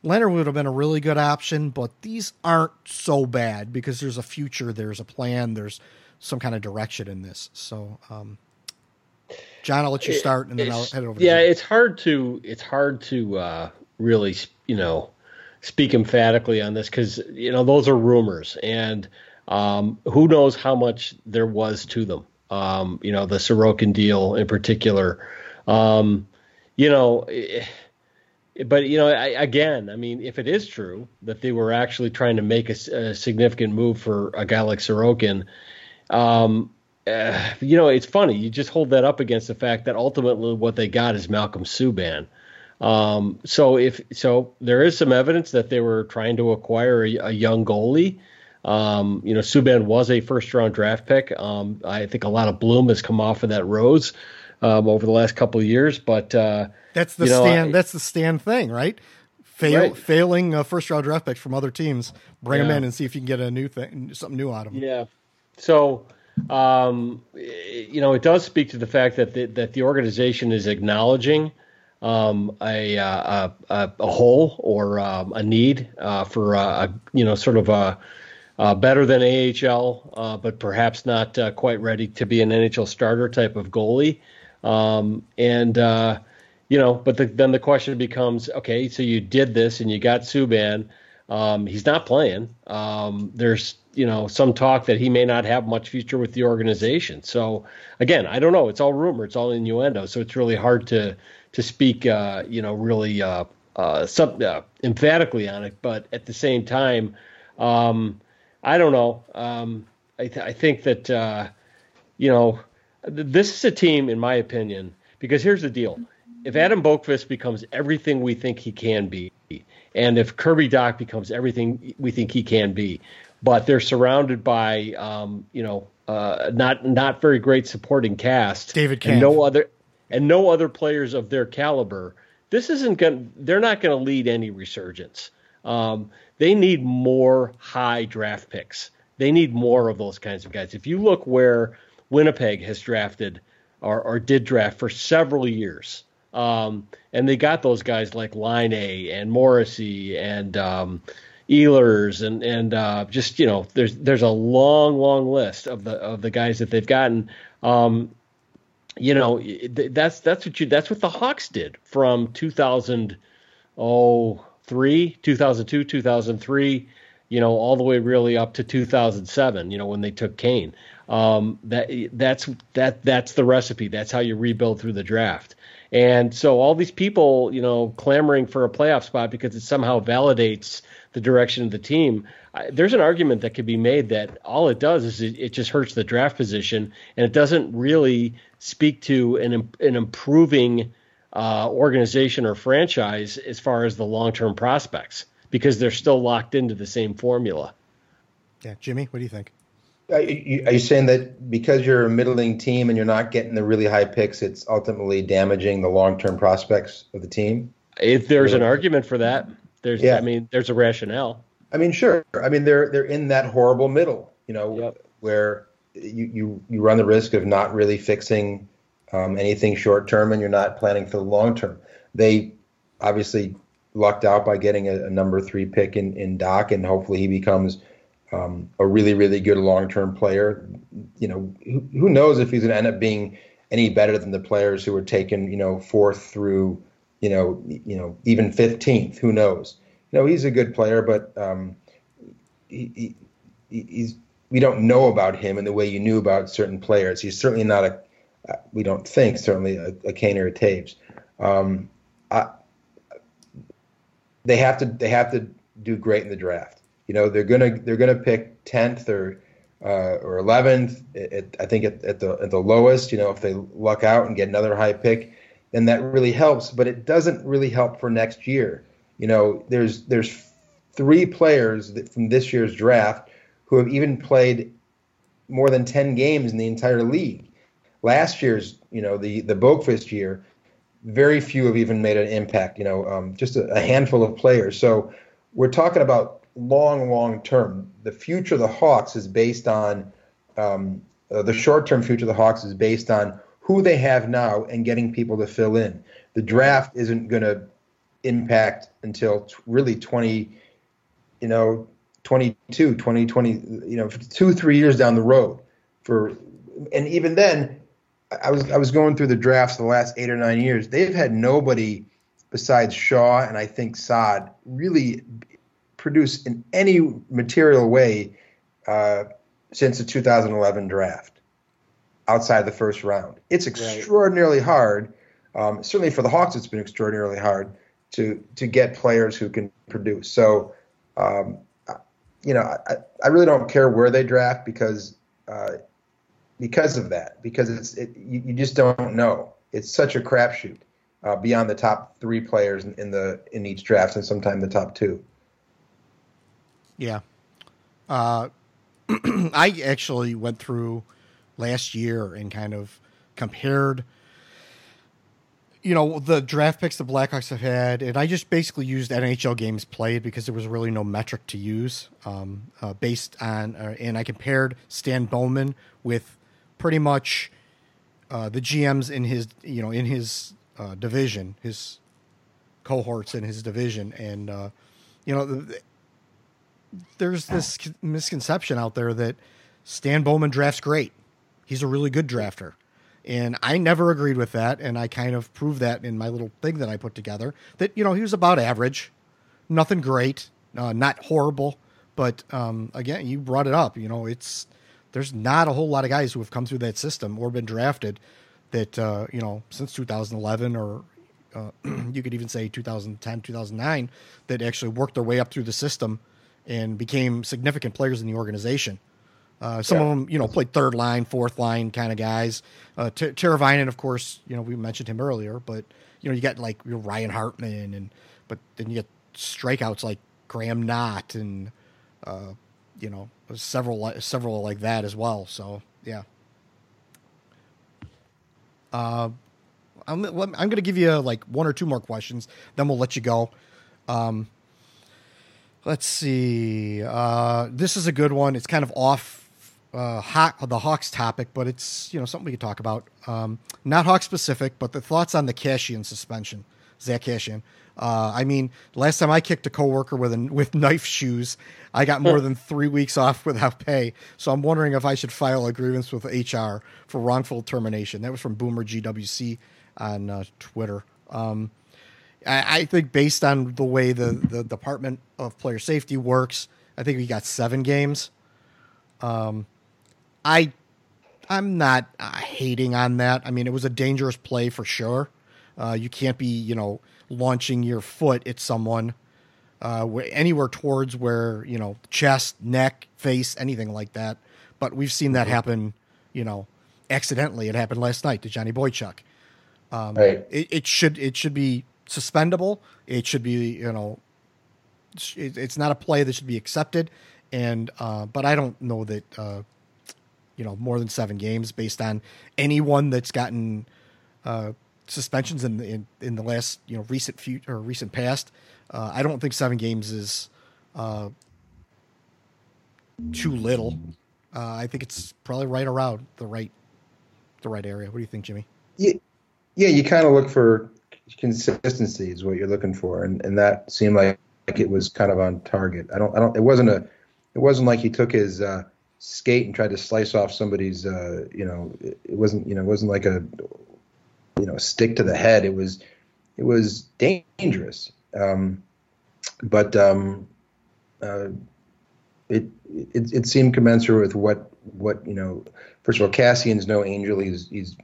Lehner would have been a really good option, but these aren't so bad because there's a future, there's a plan, there's some kind of direction in this. So, um, John, I'll let you start and then I'll head over yeah it's hard to it's hard to uh, really you know speak emphatically on this because you know those are rumors and um, who knows how much there was to them. Um, you know the Sorokin deal in particular. Um, you know eh, but you know I, again i mean if it is true that they were actually trying to make a significant move for a guy like sorokin um, uh, you know it's funny. You just hold that up against the fact that ultimately what they got is malcolm subban. Um, so if so there is some evidence that they were trying to acquire a, a young goalie. Um, you know, Subban was a first round draft pick. Um, I think a lot of bloom has come off of that rose um, over the last couple of years, but uh, That's the you know, stand. I- that's the stand thing, right? Fail, Right. Failing uh, first round draft picks from other teams, bring them in and see if you can get a new thing, something new out of them. Yeah. So, um, you know, it does speak to the fact that the, that the organization is acknowledging um, a, uh, a, a a hole or um, a need uh, for uh, a you know sort of a, uh better than AHL, uh, but perhaps not uh, quite ready to be an NHL starter type of goalie. Um, and uh, you know, but the, then the question becomes, okay, so you did this and you got Subban. Um, he's not playing. Um, there's you know some talk that he may not have much future with the organization. So again, I don't know. It's all rumor. It's all innuendo. So it's really hard to to speak. Uh, you know, really uh, uh, some, uh, emphatically on it. But at the same time, um, I don't know. Um, I, th- I think that uh, you know this is a team, in my opinion, because here's the deal: if Adam Boqvist becomes everything we think he can be, and if Kirby Dach becomes everything we think he can be, but they're surrounded by um, you know uh, not not very great supporting cast, David and no other and no other players of their caliber. This isn't going. They're not going to lead any resurgence. Um, they need more high draft picks. They need more of those kinds of guys. If you look where Winnipeg has drafted or, or did draft for several years, um, and they got those guys like Laine and Morrissey and um, Ehlers and and uh, just you know there's there's a long long list of the of the guys that they've gotten. Um, you know that's that's what you that's what the Hawks did from 2003, 2002, 2003, you know, all the way really up to 2007, you know, when they took Kane. Um, that that's that that's the recipe. That's how you rebuild through the draft. And so all these people, you know, clamoring for a playoff spot because it somehow validates the direction of the team. I, there's an argument that could be made that all it does is it, it just hurts the draft position, and it doesn't really speak to an an improving uh, organization or franchise as far as the long term prospects because they're still locked into the same formula. Yeah, Jimmy, what do you think? Are you, saying that because you're a middling team and you're not getting the really high picks, it's ultimately damaging the long-term prospects of the team? If there's an argument for that, there's Yeah. I mean there's a rationale. I mean, sure. I mean, they're they're in that horrible middle, you know, Yep. where you, you you run the risk of not really fixing um, anything short term, and you're not planning for the long term. They obviously lucked out by getting a, a number three pick in in Dach, and hopefully he becomes um, a really really good long term player. You know, who, who knows if he's going to end up being any better than the players who were taken, you know, fourth through, you know, you know, even fifteenth. Who knows? You know, he's a good player, but um, he, he, he's we don't know about him in the way you knew about certain players. He's certainly not a uh, we don't think certainly a, a Kane or a Toews. Um, I, they have to they have to do great in the draft. You know they're gonna they're gonna pick tenth or uh, or eleventh. I think at, at, the at the lowest. You know if they luck out and get another high pick, then that really helps. But it doesn't really help for next year. You know there's there's three players from this year's draft who have even played more than ten games in the entire league. Last year's you know the the Boqvist year very few have even made an impact. You know, um, just a, a, handful of players. So we're talking about long, long term. The future of the Hawks is based on um, uh, the short term future of the Hawks is based on who they have now and getting people to fill in. The draft isn't going to impact until t- really 20, you know, 22, 2020, you know, two, three years down the road. For and even then, I was I was going through the drafts the last eight or nine years. They've had nobody besides Shaw and I think Saad really produce in any material way uh, since the 2011 draft outside the first round. It's extraordinarily right. hard. Um, certainly for the Hawks, it's been extraordinarily hard to to get players who can produce. So, um, you know, I, I really don't care where they draft because uh, because of that. Because it's it, you, you just don't know. It's such a crapshoot uh, beyond the top three players in, in, the in each draft, and sometimes the top two. Yeah, uh, I actually went through last year and kind of compared. You know the draft picks the Blackhawks have had, and I just basically used NHL games played because there was really no metric to use um, uh, based on, uh, and I compared Stan Bowman with pretty much uh, the GMs in his you know in his uh, division, his cohorts in his division, and uh, you know the, there's this misconception out there that Stan Bowman drafts great. He's a really good drafter. And I never agreed with that, and I kind of proved that in my little thing that I put together. That you know he was about average, nothing great, uh, not horrible, but um, again, you brought it up. You know, it's there's not a whole lot of guys who have come through that system or been drafted that uh, you know since 2011 or uh, you could even say 2010 2009 that actually worked their way up through the system and became significant players in the organization uh, some yeah. of them you know played third line fourth line kind of guys uh, T- Teravainen of course you know we mentioned him earlier but you know you got like you know, Ryan Hartman and but then you get strikeouts like Graham Knott and uh, you know several several like that as well. So yeah. Uh, I'm I'm going to give you like one or two more questions, then we'll let you go. Um, let's see. Uh, this is a good one. It's kind of off uh, the Hawks topic, but it's you know something we could talk about. Um, not Hawk specific, but the thoughts on the Kassian suspension, Zack Kassian. Uh, I mean, last time I kicked a coworker with a, with knife shoes, I got more than three weeks off without pay. So I'm wondering if I should file a grievance with HR for wrongful termination. That was from Boomer GWC on uh, Twitter. Um, I, I, think based on the way the, the Department of Player Safety works, I think we got seven games. Um, I I'm not uh, hating on that. I mean, it was a dangerous play for sure. Uh, you can't be, you know, launching your foot at someone uh, anywhere towards where you know chest, neck, face, anything like that. But we've seen that mm-hmm. happen, you know, accidentally. It happened last night to Johnny Boychuk. Um, right. It, it, should it should be suspendable. It should be you know, it's not a play that should be accepted. And uh, but I don't know that uh, you know more than seven games based on anyone that's gotten uh, suspensions in the in, in the last you know recent future or recent past. Uh, I don't think seven games is uh, too little. Uh, I think it's probably right around the right the right area. What do you think, Jimmy? Yeah, yeah. You kind of look for consistency is what you're looking for, and and that seemed like, like it was kind of on target. I don't I don't. It wasn't a. It wasn't like he took his uh, skate and tried to slice off somebody's. Uh, you know, it, it wasn't. You know, it wasn't like a you know stick to the head. It was it was dangerous. Um, but um, uh, it, it it seemed commensurate with what what you know. First of all, Kassian's no angel. He's he's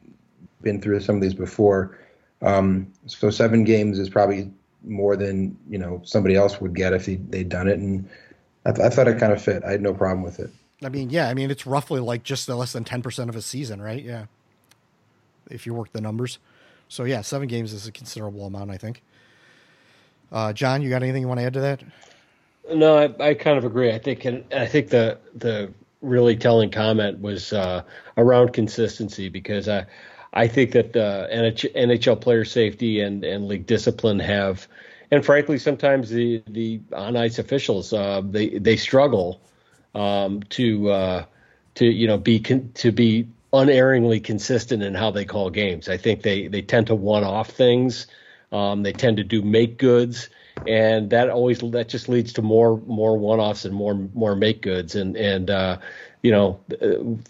been through some of these before. Um, so seven games is probably more than you know somebody else would get if he, they'd done it, and I, th- I thought it kind of fit. I had no problem with it. I mean, yeah, I mean it's roughly like just less than ten percent of a season, right? Yeah, if you work the numbers. So yeah, seven games is a considerable amount, I think. Uh, John, you got anything you want to add to that? No, I, I kind of agree. I think, and I think the the really telling comment was uh, around consistency because I I think that the NHL player safety and and league discipline have, and frankly, sometimes the the on ice officials uh, they they struggle um, to uh, to you know be con- to be unerringly consistent in how they call games. I think they they tend to one off things. Um, they tend to do make goods and that always that just leads to more more one offs and more more make goods and and uh, you know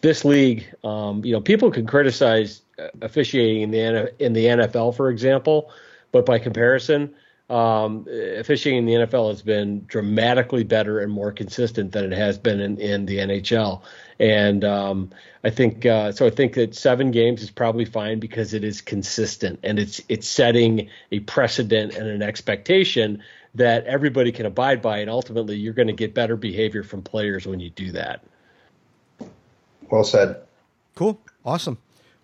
this league um, you know people can criticize officiating in the in the NFL for example, but by comparison. Um, officiating in the NFL has been dramatically better and more consistent than it has been in, in the NHL. And um, I think uh, so. I think that seven games is probably fine because it is consistent and it's it's setting a precedent and an expectation that everybody can abide by, and ultimately you're going to get better behavior from players when you do that. Well said. Cool. Awesome.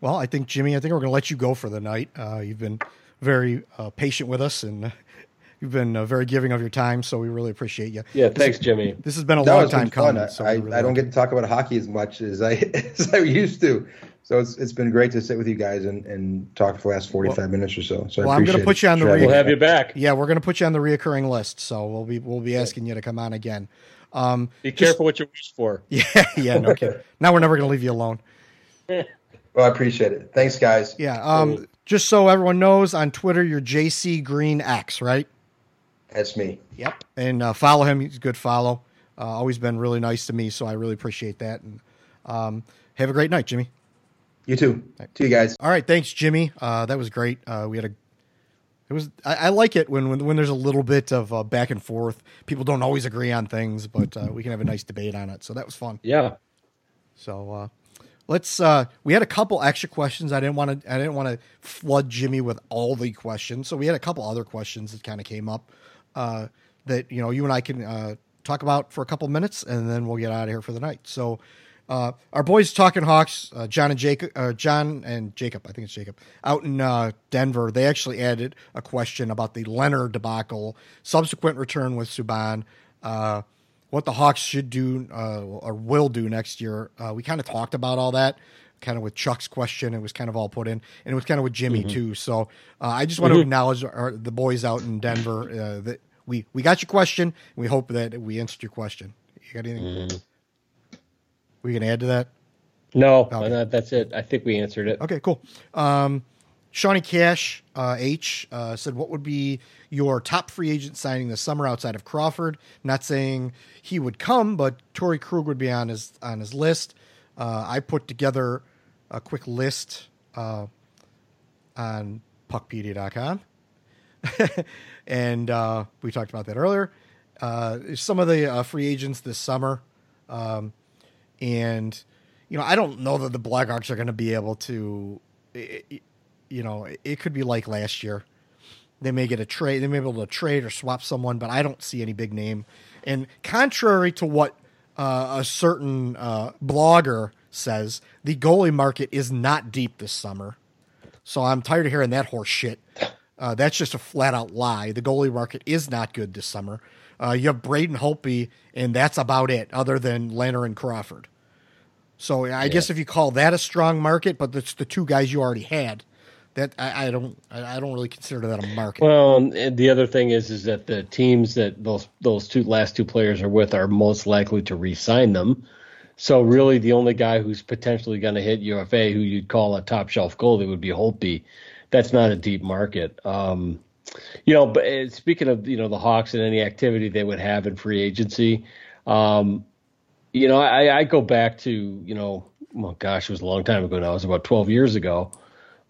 Well, I think Jimmy, I think we're going to let you go for the night. Uh, you've been very uh, patient with us and You've been uh, very giving of your time, so we really appreciate you. Yeah, thanks, Jimmy. This has been a long time coming. So I, really I don't get to talk about hockey as much as I as I used to. So it's it's been great to sit with you guys and, and talk for the last forty five well, minutes or so. So well, I'm going to put you on the. Re- we'll have you back. Yeah, we're going to put you on the reoccurring list. So we'll be we'll be asking you to come on again. Um, be just, careful what you wish for. Yeah, yeah, no kidding. now we're never going to leave you alone. Well, I appreciate it. Thanks, guys. Yeah. Um, just so everyone knows, on Twitter, you're JC Green X, right? That's me. Yep. And uh, follow him. He's a good follow. Uh, always been really nice to me, so I really appreciate that. And um, have a great night, Jimmy. You too. Right. To you guys. All right. Thanks, Jimmy. Uh, that was great. Uh, we had a. It was. I, I, like it when, when when there's a little bit of uh, back and forth. People don't always agree on things, but uh, we can have a nice debate on it. So that was fun. Yeah. So let's uh we had a couple extra questions i didn't want to i didn't want to flood jimmy with all the questions so we had a couple other questions that kind of came up uh, that you know you and I can uh, talk about for a couple minutes, and then we'll get out of here for the night. So. Uh, our boys talking Hawks, uh, John and Jacob, uh, John and Jacob, I think it's Jacob, out in uh, Denver. They actually added a question about the Lehner debacle, subsequent return with Subban, uh, what the Hawks should do uh, or will do next year. we kind of talked about all that, kind of with Chuck's question. It was kind of all put in, and it was kind of with Jimmy mm-hmm. too. So I just want mm-hmm. to acknowledge our, the boys out in Denver that we we got your question. We hope that we answered your question. You got anything? Mm. We can add to that? No, okay. that's it. I think we answered it. Okay, cool. Um, Shawnee Cash uh, H uh, said, "What would be your top free agent signing this summer outside of Crawford? Not saying he would come, but Torey Krug would be on his on his list. Uh, I put together a quick list uh, on puckpedia.com. and uh, we talked about that earlier. Uh, some of the uh, free agents this summer, um, and you know, I don't know that the Blackhawks are going to be able to. It, you know, it could be like last year. They may get a trade. They may be able to trade or swap someone, but I don't see any big name. And contrary to what uh, a certain uh, blogger says, the goalie market is not deep this summer. So I'm tired of hearing that horse shit. Uh, that's just a flat out lie. The goalie market is not good this summer. Uh, you have Braden Holtby, and that's about it, other than Lehner and Crawford. So I yeah. guess if you call that a strong market, but it's the two guys you already had. That I, I don't, I don't really consider that a market. Well, the other thing is, is that the teams that those those two last two players are with are most likely to re-sign them. So really, the only guy who's potentially going to hit UFA, who you'd call a top shelf goalie, would be Holtby that's not a deep market. Um, you know, but speaking of you know the Hawks and any activity they would have in free agency, um, you know, I, I go back to you know, well, gosh, it was a long time ago now. It was about 12 years ago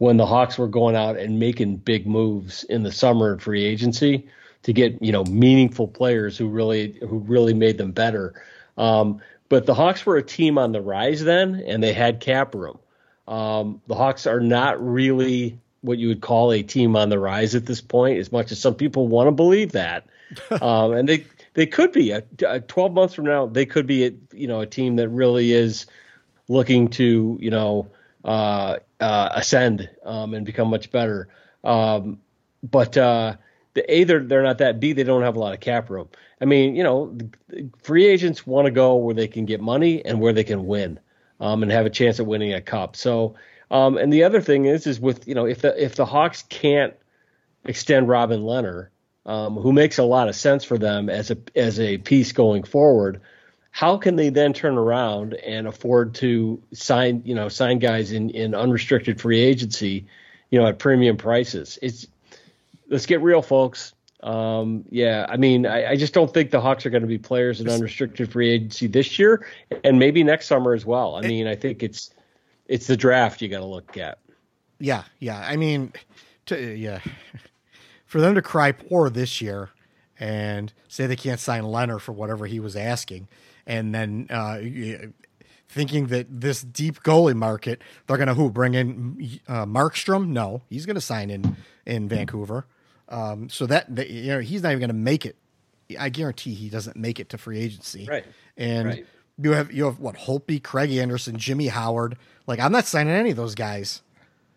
when the Hawks were going out and making big moves in the summer in free agency to get you know meaningful players who really who really made them better. Um, but the Hawks were a team on the rise then, and they had cap room. Um, the Hawks are not really what you would call a team on the rise at this point, as much as some people want to believe that. um, and they they could be a, a 12 months from now. They could be a, you know a team that really is looking to you know uh, uh, ascend um, and become much better. Um, but uh, the A, they're, they're not that. B, they don't have a lot of cap room. I mean, you know, free agents want to go where they can get money and where they can win um, and have a chance at winning a cup. So, um, and the other thing is, is with you know, if the if the Hawks can't extend Robin Lehner, um, who makes a lot of sense for them as a as a piece going forward, how can they then turn around and afford to sign you know sign guys in in unrestricted free agency, you know, at premium prices? It's let's get real, folks. Um, yeah, I mean, I, I, just don't think the Hawks are going to be players in unrestricted free agency this year, and maybe next summer as well. I mean, I think it's it's the draft you got to look at. Yeah, yeah. I mean, to, yeah, for them to cry poor this year and say they can't sign lehner for whatever he was asking, and then uh, thinking that this deep goalie market they're going to who bring in uh, Markstrom? No, he's going to sign in in Vancouver. Um, so that, that, you know he's not even going to make it. I guarantee he doesn't make it to free agency. Right. And right. you have you have what Holtby, Craig Anderson, Jimmy Howard. Like I'm not signing any of those guys.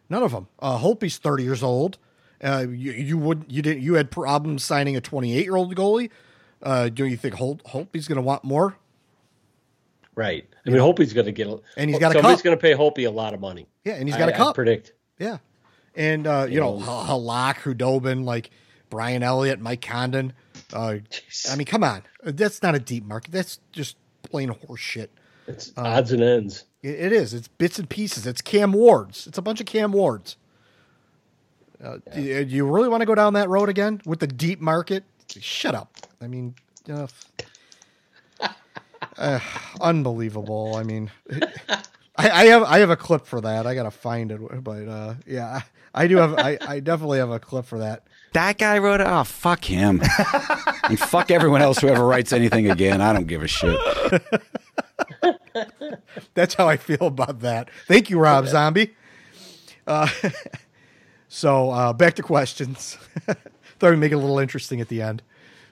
None of them. Uh, Holtby's 30 years old. Uh, you, you would you didn't you had problems signing a 28 year old goalie. Uh, do you think Holt Holtby's going to want more? Right. I mean, Holtby's going to get, a, and he's got somebody's going to pay Holtby a lot of money. Yeah, and he's got I, a cup. I predict. Yeah, and uh, you know, Halak, Khudobin, like Brian Elliott, Mike Condon. Uh, I mean, come on, that's not a deep market. That's just plain horse shit. It's uh, odds and ends. It, it is. It's bits and pieces. It's Cam Wards. It's a bunch of Cam Wards. Uh, yeah. do, you, do, you really want to go down that road again with the deep market? Shut up. I mean, uh, uh, unbelievable. I mean, I, I, have I have a clip for that. I gotta find it, but uh, yeah, I do have. I, I definitely have a clip for that. That guy wrote it. Oh, fuck him. and fuck everyone else who ever writes anything again. I don't give a shit. That's how I feel about that. Thank you, Rob Zombie. Uh, so uh, back to questions. Thought we'd make it a little interesting at the end.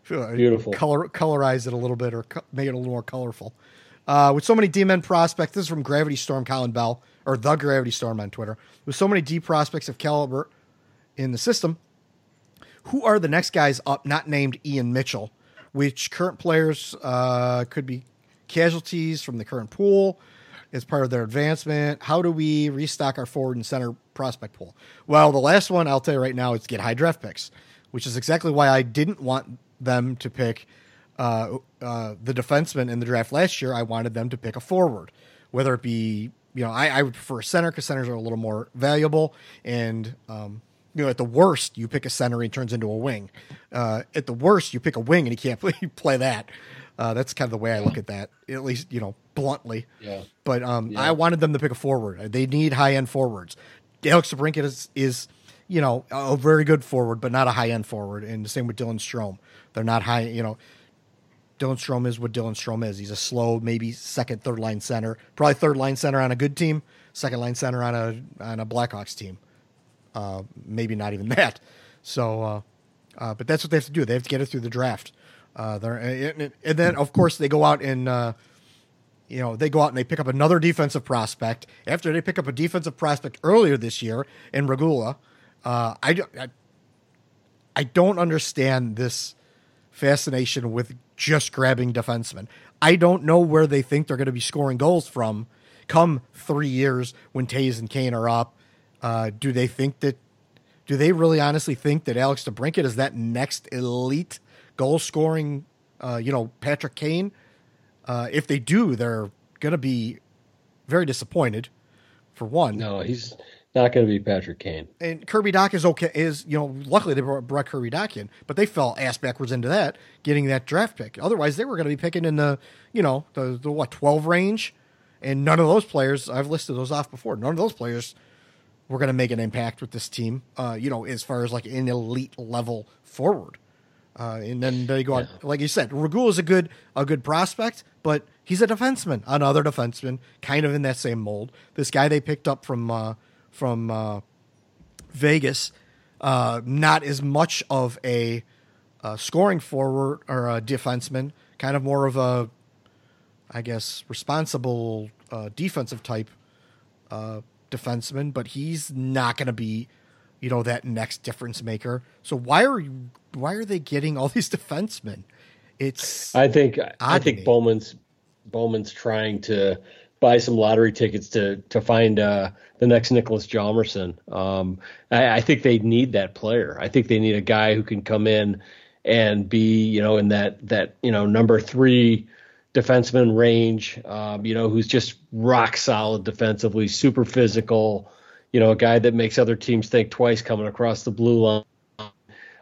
Beautiful. Color colorize it a little bit or co- make it a little more colorful. Uh, with so many D-men prospects, this is from Gravity Storm Colin Bell or the Gravity Storm on Twitter. With so many D prospects of caliber in the system, who are the next guys up not named Ian Mitchell? Which current players uh, could be casualties from the current pool as part of their advancement? How do we restock our forward and center prospect pool? Well, the last one I'll tell you right now is get high draft picks, which is exactly why I didn't want them to pick uh, uh, the defenseman in the draft last year. I wanted them to pick a forward, whether it be you know I, I would prefer a center because centers are a little more valuable, and um, you know at the worst you pick a center and he turns into a wing. Uh, at the worst you pick a wing and he can't play, play that. Uh, that's kind of the way I look at that, at least you know bluntly. Yeah. But um, Yeah. I wanted them to pick a forward. They need high end forwards. Alex DeBrincat is is you know a very good forward, but not a high end forward. And the same with Dylan Strome. They're not high. You know, Dylan Strome is what Dylan Strome is. He's a slow, maybe second, third line center. Probably third line center on a good team. Second line center on a on a Blackhawks team. Uh, maybe not even that. So, uh, uh, but that's what they have to do. They have to get it through the draft. Uh, they're, and, and then of course they go out and uh, you know they go out and they pick up another defensive prospect after they pick up a defensive prospect earlier this year in Regula. Uh, I, I I don't understand this fascination with just grabbing defensemen. I don't know where they think they're going to be scoring goals from come three years when Toews and Kane are up. Uh, do they think that? Do they really honestly think that Alex DeBrincat is that next elite goal scoring? Uh, you know, Patrick Kane. Uh, if they do, they're going to be very disappointed. For one, No, he's not going to be Patrick Kane. and Kirby Dach is okay. Is you know, luckily they brought, Kirby Dach in, but they fell ass backwards into that, getting that draft pick. Otherwise, they were going to be picking in the you know the the what twelve range, and none of those players I've listed those off before. None of those players were going to make an impact with this team. Uh, you know, as far as like an elite level forward. Uh, and then they go on, like you said, Regula is a good a good prospect, but he's a defenseman, another defenseman, kind of in that same mold. This guy they picked up from uh, from uh, Vegas, uh, not as much of a uh, scoring forward or a defenseman, kind of more of a, I guess, responsible uh, defensive type uh, defenseman, but he's not going to be, you know, that next difference maker. So why are you, why are they getting all these defensemen? It's I think I think Bowman's Bowman's trying to buy some lottery tickets to to find uh, the next Niklas Hjalmarsson. Um, I, I think they need that player. I think they need a guy who can come in and be you know in that that you know number three defenseman range. Um, you know who's just rock solid defensively, super physical. You know a guy that makes other teams think twice coming across the blue line.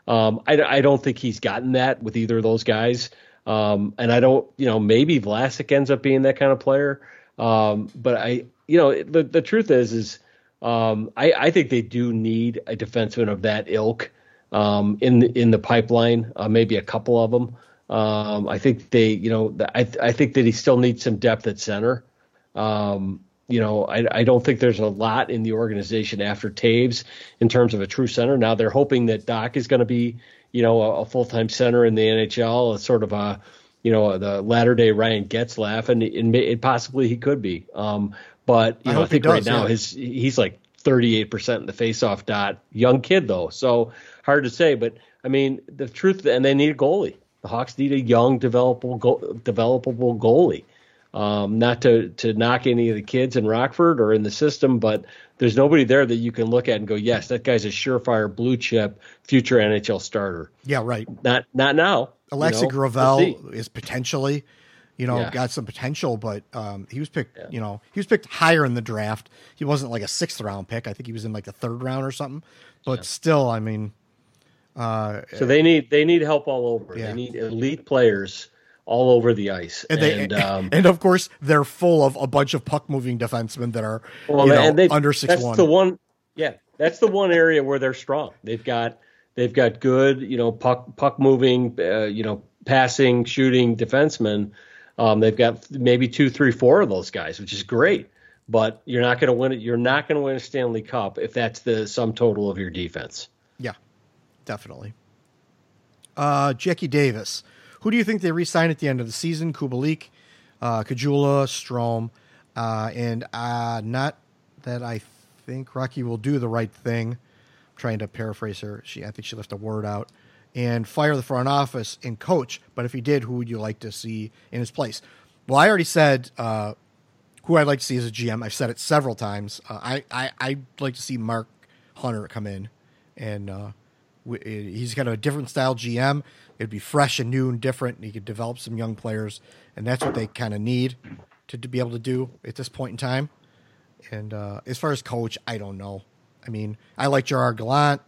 Um, I, I don't think he's gotten that with either of those guys. Um, and I don't, you know, maybe Vlasic ends up being that kind of player. Um, but I, you know, the the truth is, is um, I, I think they do need a defenseman of that ilk um, in the, in the pipeline. Uh, maybe a couple of them. Um, I think they, you know, I I think that he still needs some depth at center. Um, you know, I, I don't think there's a lot in the organization after Toews in terms of a true center. Now they're hoping that Dach is going to be, you know, a, a full time center in the NHL, a sort of a, you know, the latter day Ryan Getzlaf, and, and it, possibly he could be. Um, but you I know, I think does, right now yeah. his he's like 38% in the faceoff dot. Young kid though, so hard to say. But I mean, the truth, and they need a goalie. The Hawks need a young, developable, go, developable goalie. Um, not to to knock any of the kids in Rockford or in the system, but there's nobody there that you can look at and go, yes, that guy's a surefire blue chip future NHL starter. Yeah, right. Not not now. Alexei you know, Gravel we'll is potentially, you know, yeah. got some potential, but um, he was picked. Yeah. You know, he was picked higher in the draft. He wasn't like a sixth round pick. I think he was in like the third round or something. But yeah. still, I mean, uh, so they need they need help all over. They need elite players all over the ice. And, they, and, um, and of course, they're full of a bunch of puck moving defensemen that are well, you know, they, under six that's one. the one. Yeah, that's the one area where they're strong. They've got they've got good, you know, puck puck moving, uh, you know, passing, shooting defensemen. Um, they've got maybe two, three, four of those guys, which is great. But you're not going to win it. You're not going to win a Stanley Cup if that's the sum total of your defense. Yeah, definitely. Uh, Jackie Davis. Who do you think they re-sign at the end of the season? Kubalik, uh, Caggiula, Strome, uh, and uh, not that I think Rocky will do the right thing. I'm trying to paraphrase her. She, I think she left a word out. And fire the front office and coach. But if he did, who would you like to see in his place? Well, I already said uh, who I'd like to see as a GM. I've said it several times. Uh, I, I I'd like to see Mark Hunter come in, and uh, he's got a different style GM it'd be fresh and new and different. And he could develop some young players, and that's what they kind of need to, to be able to do at this point in time. And uh, as far as coach, I don't know. I mean, I like Gerard Gallant.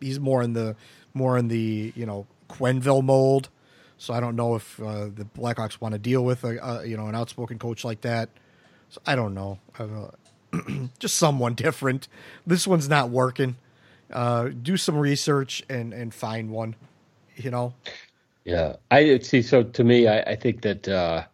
He's more in the more in the you know Quenneville mold. So I don't know if uh, the Blackhawks want to deal with a, a, you know an outspoken coach like that. So I don't know. I. Just someone different. This one's not working. Uh, do some research and and find one you know. Yeah, I see. So to me, I, I think that uh,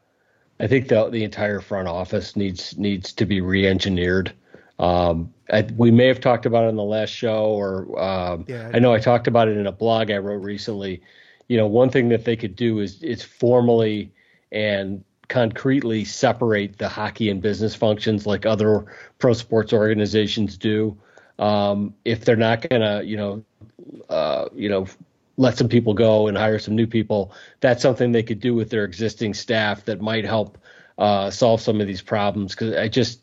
I think the the entire front office needs needs to be re-engineered. Um, I, we may have talked about it in the last show, or um, yeah, I, I know I talked about it in a blog I wrote recently. You know, one thing that they could do is is formally and concretely separate the hockey and business functions like other pro sports organizations do. Um, if they're not going to, you know, uh, you know, let some people go and hire some new people. That's something they could do with their existing staff that might help uh, solve some of these problems. Because I just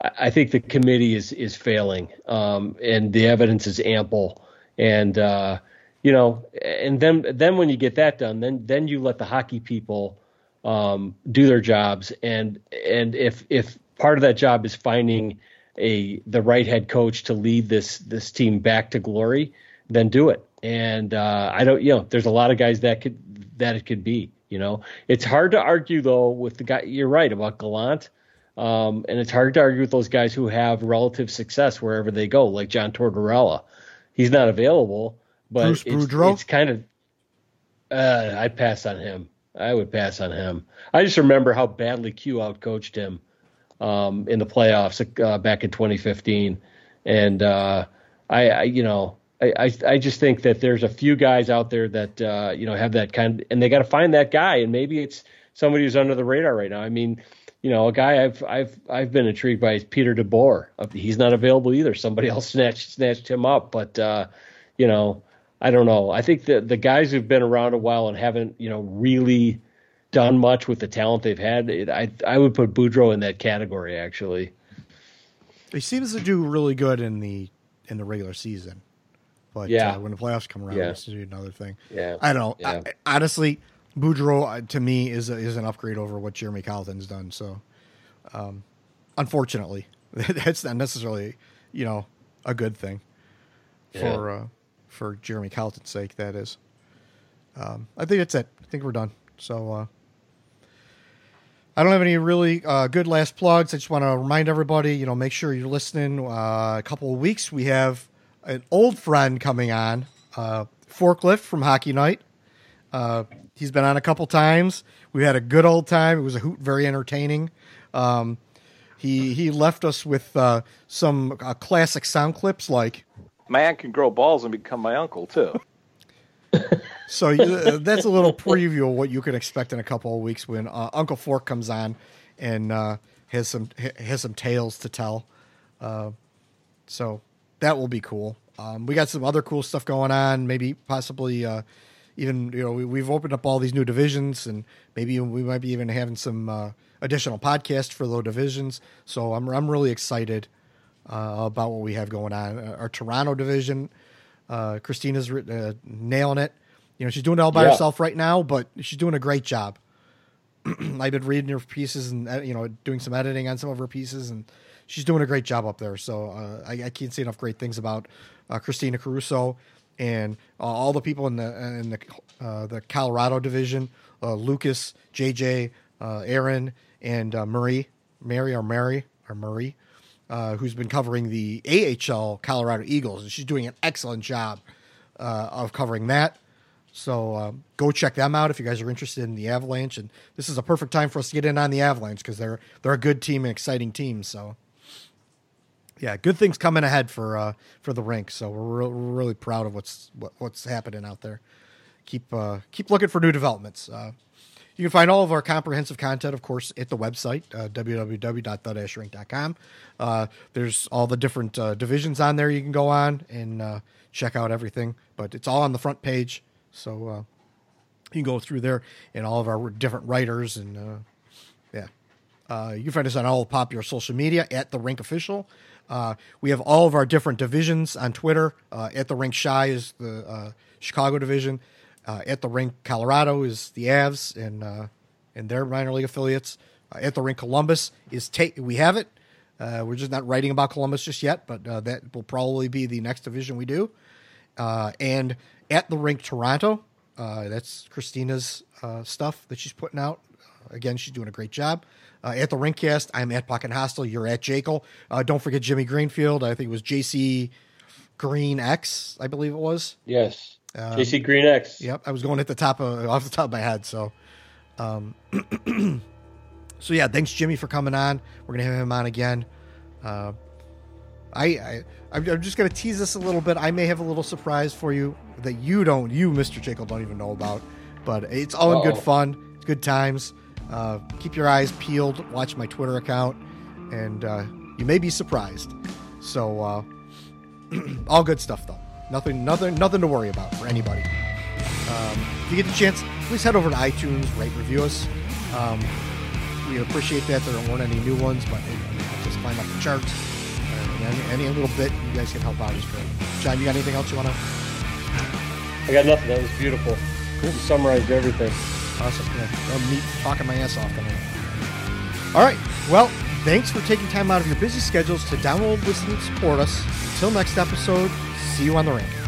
I think the committee is is failing, um, and the evidence is ample. And uh, you know, and then then when you get that done, then then you let the hockey people um, do their jobs. And and if if part of that job is finding a the right head coach to lead this this team back to glory, then do it and uh, I don't, you know, there's a lot of guys that could that it could be. You know, it's hard to argue though with the guy. You're right about Gallant, um, and it's hard to argue with those guys who have relative success wherever they go, like John Tortorella. He's not available, but it's, it's kind of Uh, I'd pass on him. I would pass on him. I just remember how badly Q outcoached him um, in the playoffs uh, back in 2015, and uh, I, I, you know, I, I, just think that there's a few guys out there that uh, you know have that kind, of, and they got to find that guy, and maybe it's somebody who's under the radar right now. I mean, you know, a guy I've I've I've been intrigued by is Peter DeBoer. He's not available either. Somebody else snatched snatched him up, but uh, you know, I don't know. I think the the guys who've been around a while and haven't you know really done much with the talent they've had, it, I I would put Boudreau in that category actually. He seems to do really good in the in the regular season, but yeah. Uh, when the playoffs come around, yeah. to do another thing. Yeah, I don't know. Yeah. I, honestly, Boudreau uh, to me is a, is an upgrade over what Jeremy Colliton's done. So, um, unfortunately, that's not necessarily you know a good thing yeah. for uh, for Jeremy Colliton's sake. That is. Um, I think that's it. I think we're done. So. Uh, I don't have any really uh, good last plugs. I just want to remind everybody, you know, make sure you're listening. Uh, a couple of weeks, we have an old friend coming on, uh, Forklift from Hockey Night. Uh, He's been on a couple times. We had a good old time. It was a hoot, very entertaining. Um, he he left us with uh, some uh, classic sound clips like "My aunt can grow balls and become my uncle too." so uh, that's a little preview of what you can expect in a couple of weeks when uh, Uncle Fork comes on and uh, has some has some tales to tell. Uh, so that will be cool. Um, we got some other cool stuff going on. Maybe possibly even you know we, have opened up all these new divisions, and maybe we might be even having some uh, additional podcasts for those divisions. So I'm I'm really excited uh, about what we have going on. Uh, our Toronto division, uh, Christina's uh, nailing it. You know she's doing it all by yeah. herself right now, but she's doing a great job. I've been reading her pieces and uh, you know doing some editing on some of her pieces, and she's doing a great job up there. So I, I, can't say enough great things about Christina Caruso and uh, all the people in the in the uh, the Colorado division, uh, Lucas, JJ, uh, Aaron, and uh, Murray, Mary or Mary or Murray, uh, who's been covering the AHL Colorado Eagles, and she's doing an excellent job of covering that. So um, go check them out if you guys are interested in the Avalanche. And this is a perfect time for us to get in on the Avalanche because they're they're a good team and exciting team. So yeah, good things coming ahead for uh, for the rink. So we're, re- we're really proud of what's what, what's happening out there. Keep uh, keep looking for new developments. Uh, you can find all of our comprehensive content, of course, at the website uh, www.the-rink.com. Uh, there's all the different uh, divisions on there you can go on and uh, check out everything. But it's all on the front page, so uh, you can go through there and all of our different writers and uh, yeah. Uh, you can find us on all popular social media at the Rink Official. Uh, we have all of our different divisions on Twitter. Uh, at the Rink Shy is the uh, Chicago division. Uh, at the Rink Colorado is the Avs and uh, and their minor league affiliates. Uh, at the Rink Columbus is take. We have it. we're just not writing about Columbus just yet, but that will probably be the next division we do. and at the Rink Toronto, that's Christina's stuff that she's putting out. Again, she's doing a great job. Uh, at the Rinkcast, I'm at Pocket Hostel. You're at Jekyll. Uh, don't forget Jimmy Greenfield. I think it was JC Green X, I believe it was. Yes. Um, JC Green X. Yep. I was going at the top of off the top of my head. So, um, so yeah. Thanks, Jimmy, for coming on. We're gonna have him on again. Uh, I, I I'm just gonna tease this a little bit. I may have a little surprise for you that you don't, you, Mister Jekyll, don't even know about. But it's all Uh-oh. in good fun. It's good times. Uh, keep your eyes peeled. Watch my Twitter account, and uh, you may be surprised. So, uh, all good stuff though. Nothing, nothing, nothing to worry about for anybody. Um, if you get the chance, please head over to iTunes, rate, review us. Um, we appreciate that. There weren't any new ones, but it, helps us climb up the charts. Any, any, little bit you guys can help out is great. John, you got anything else you want to? I got nothing. That was beautiful. Cool. You summarized everything. Awesome. Yeah. I'm me talking my ass off tonight. All right. Well, thanks for taking time out of your busy schedules to download, listen, and support us. Until next episode, see you on the rink.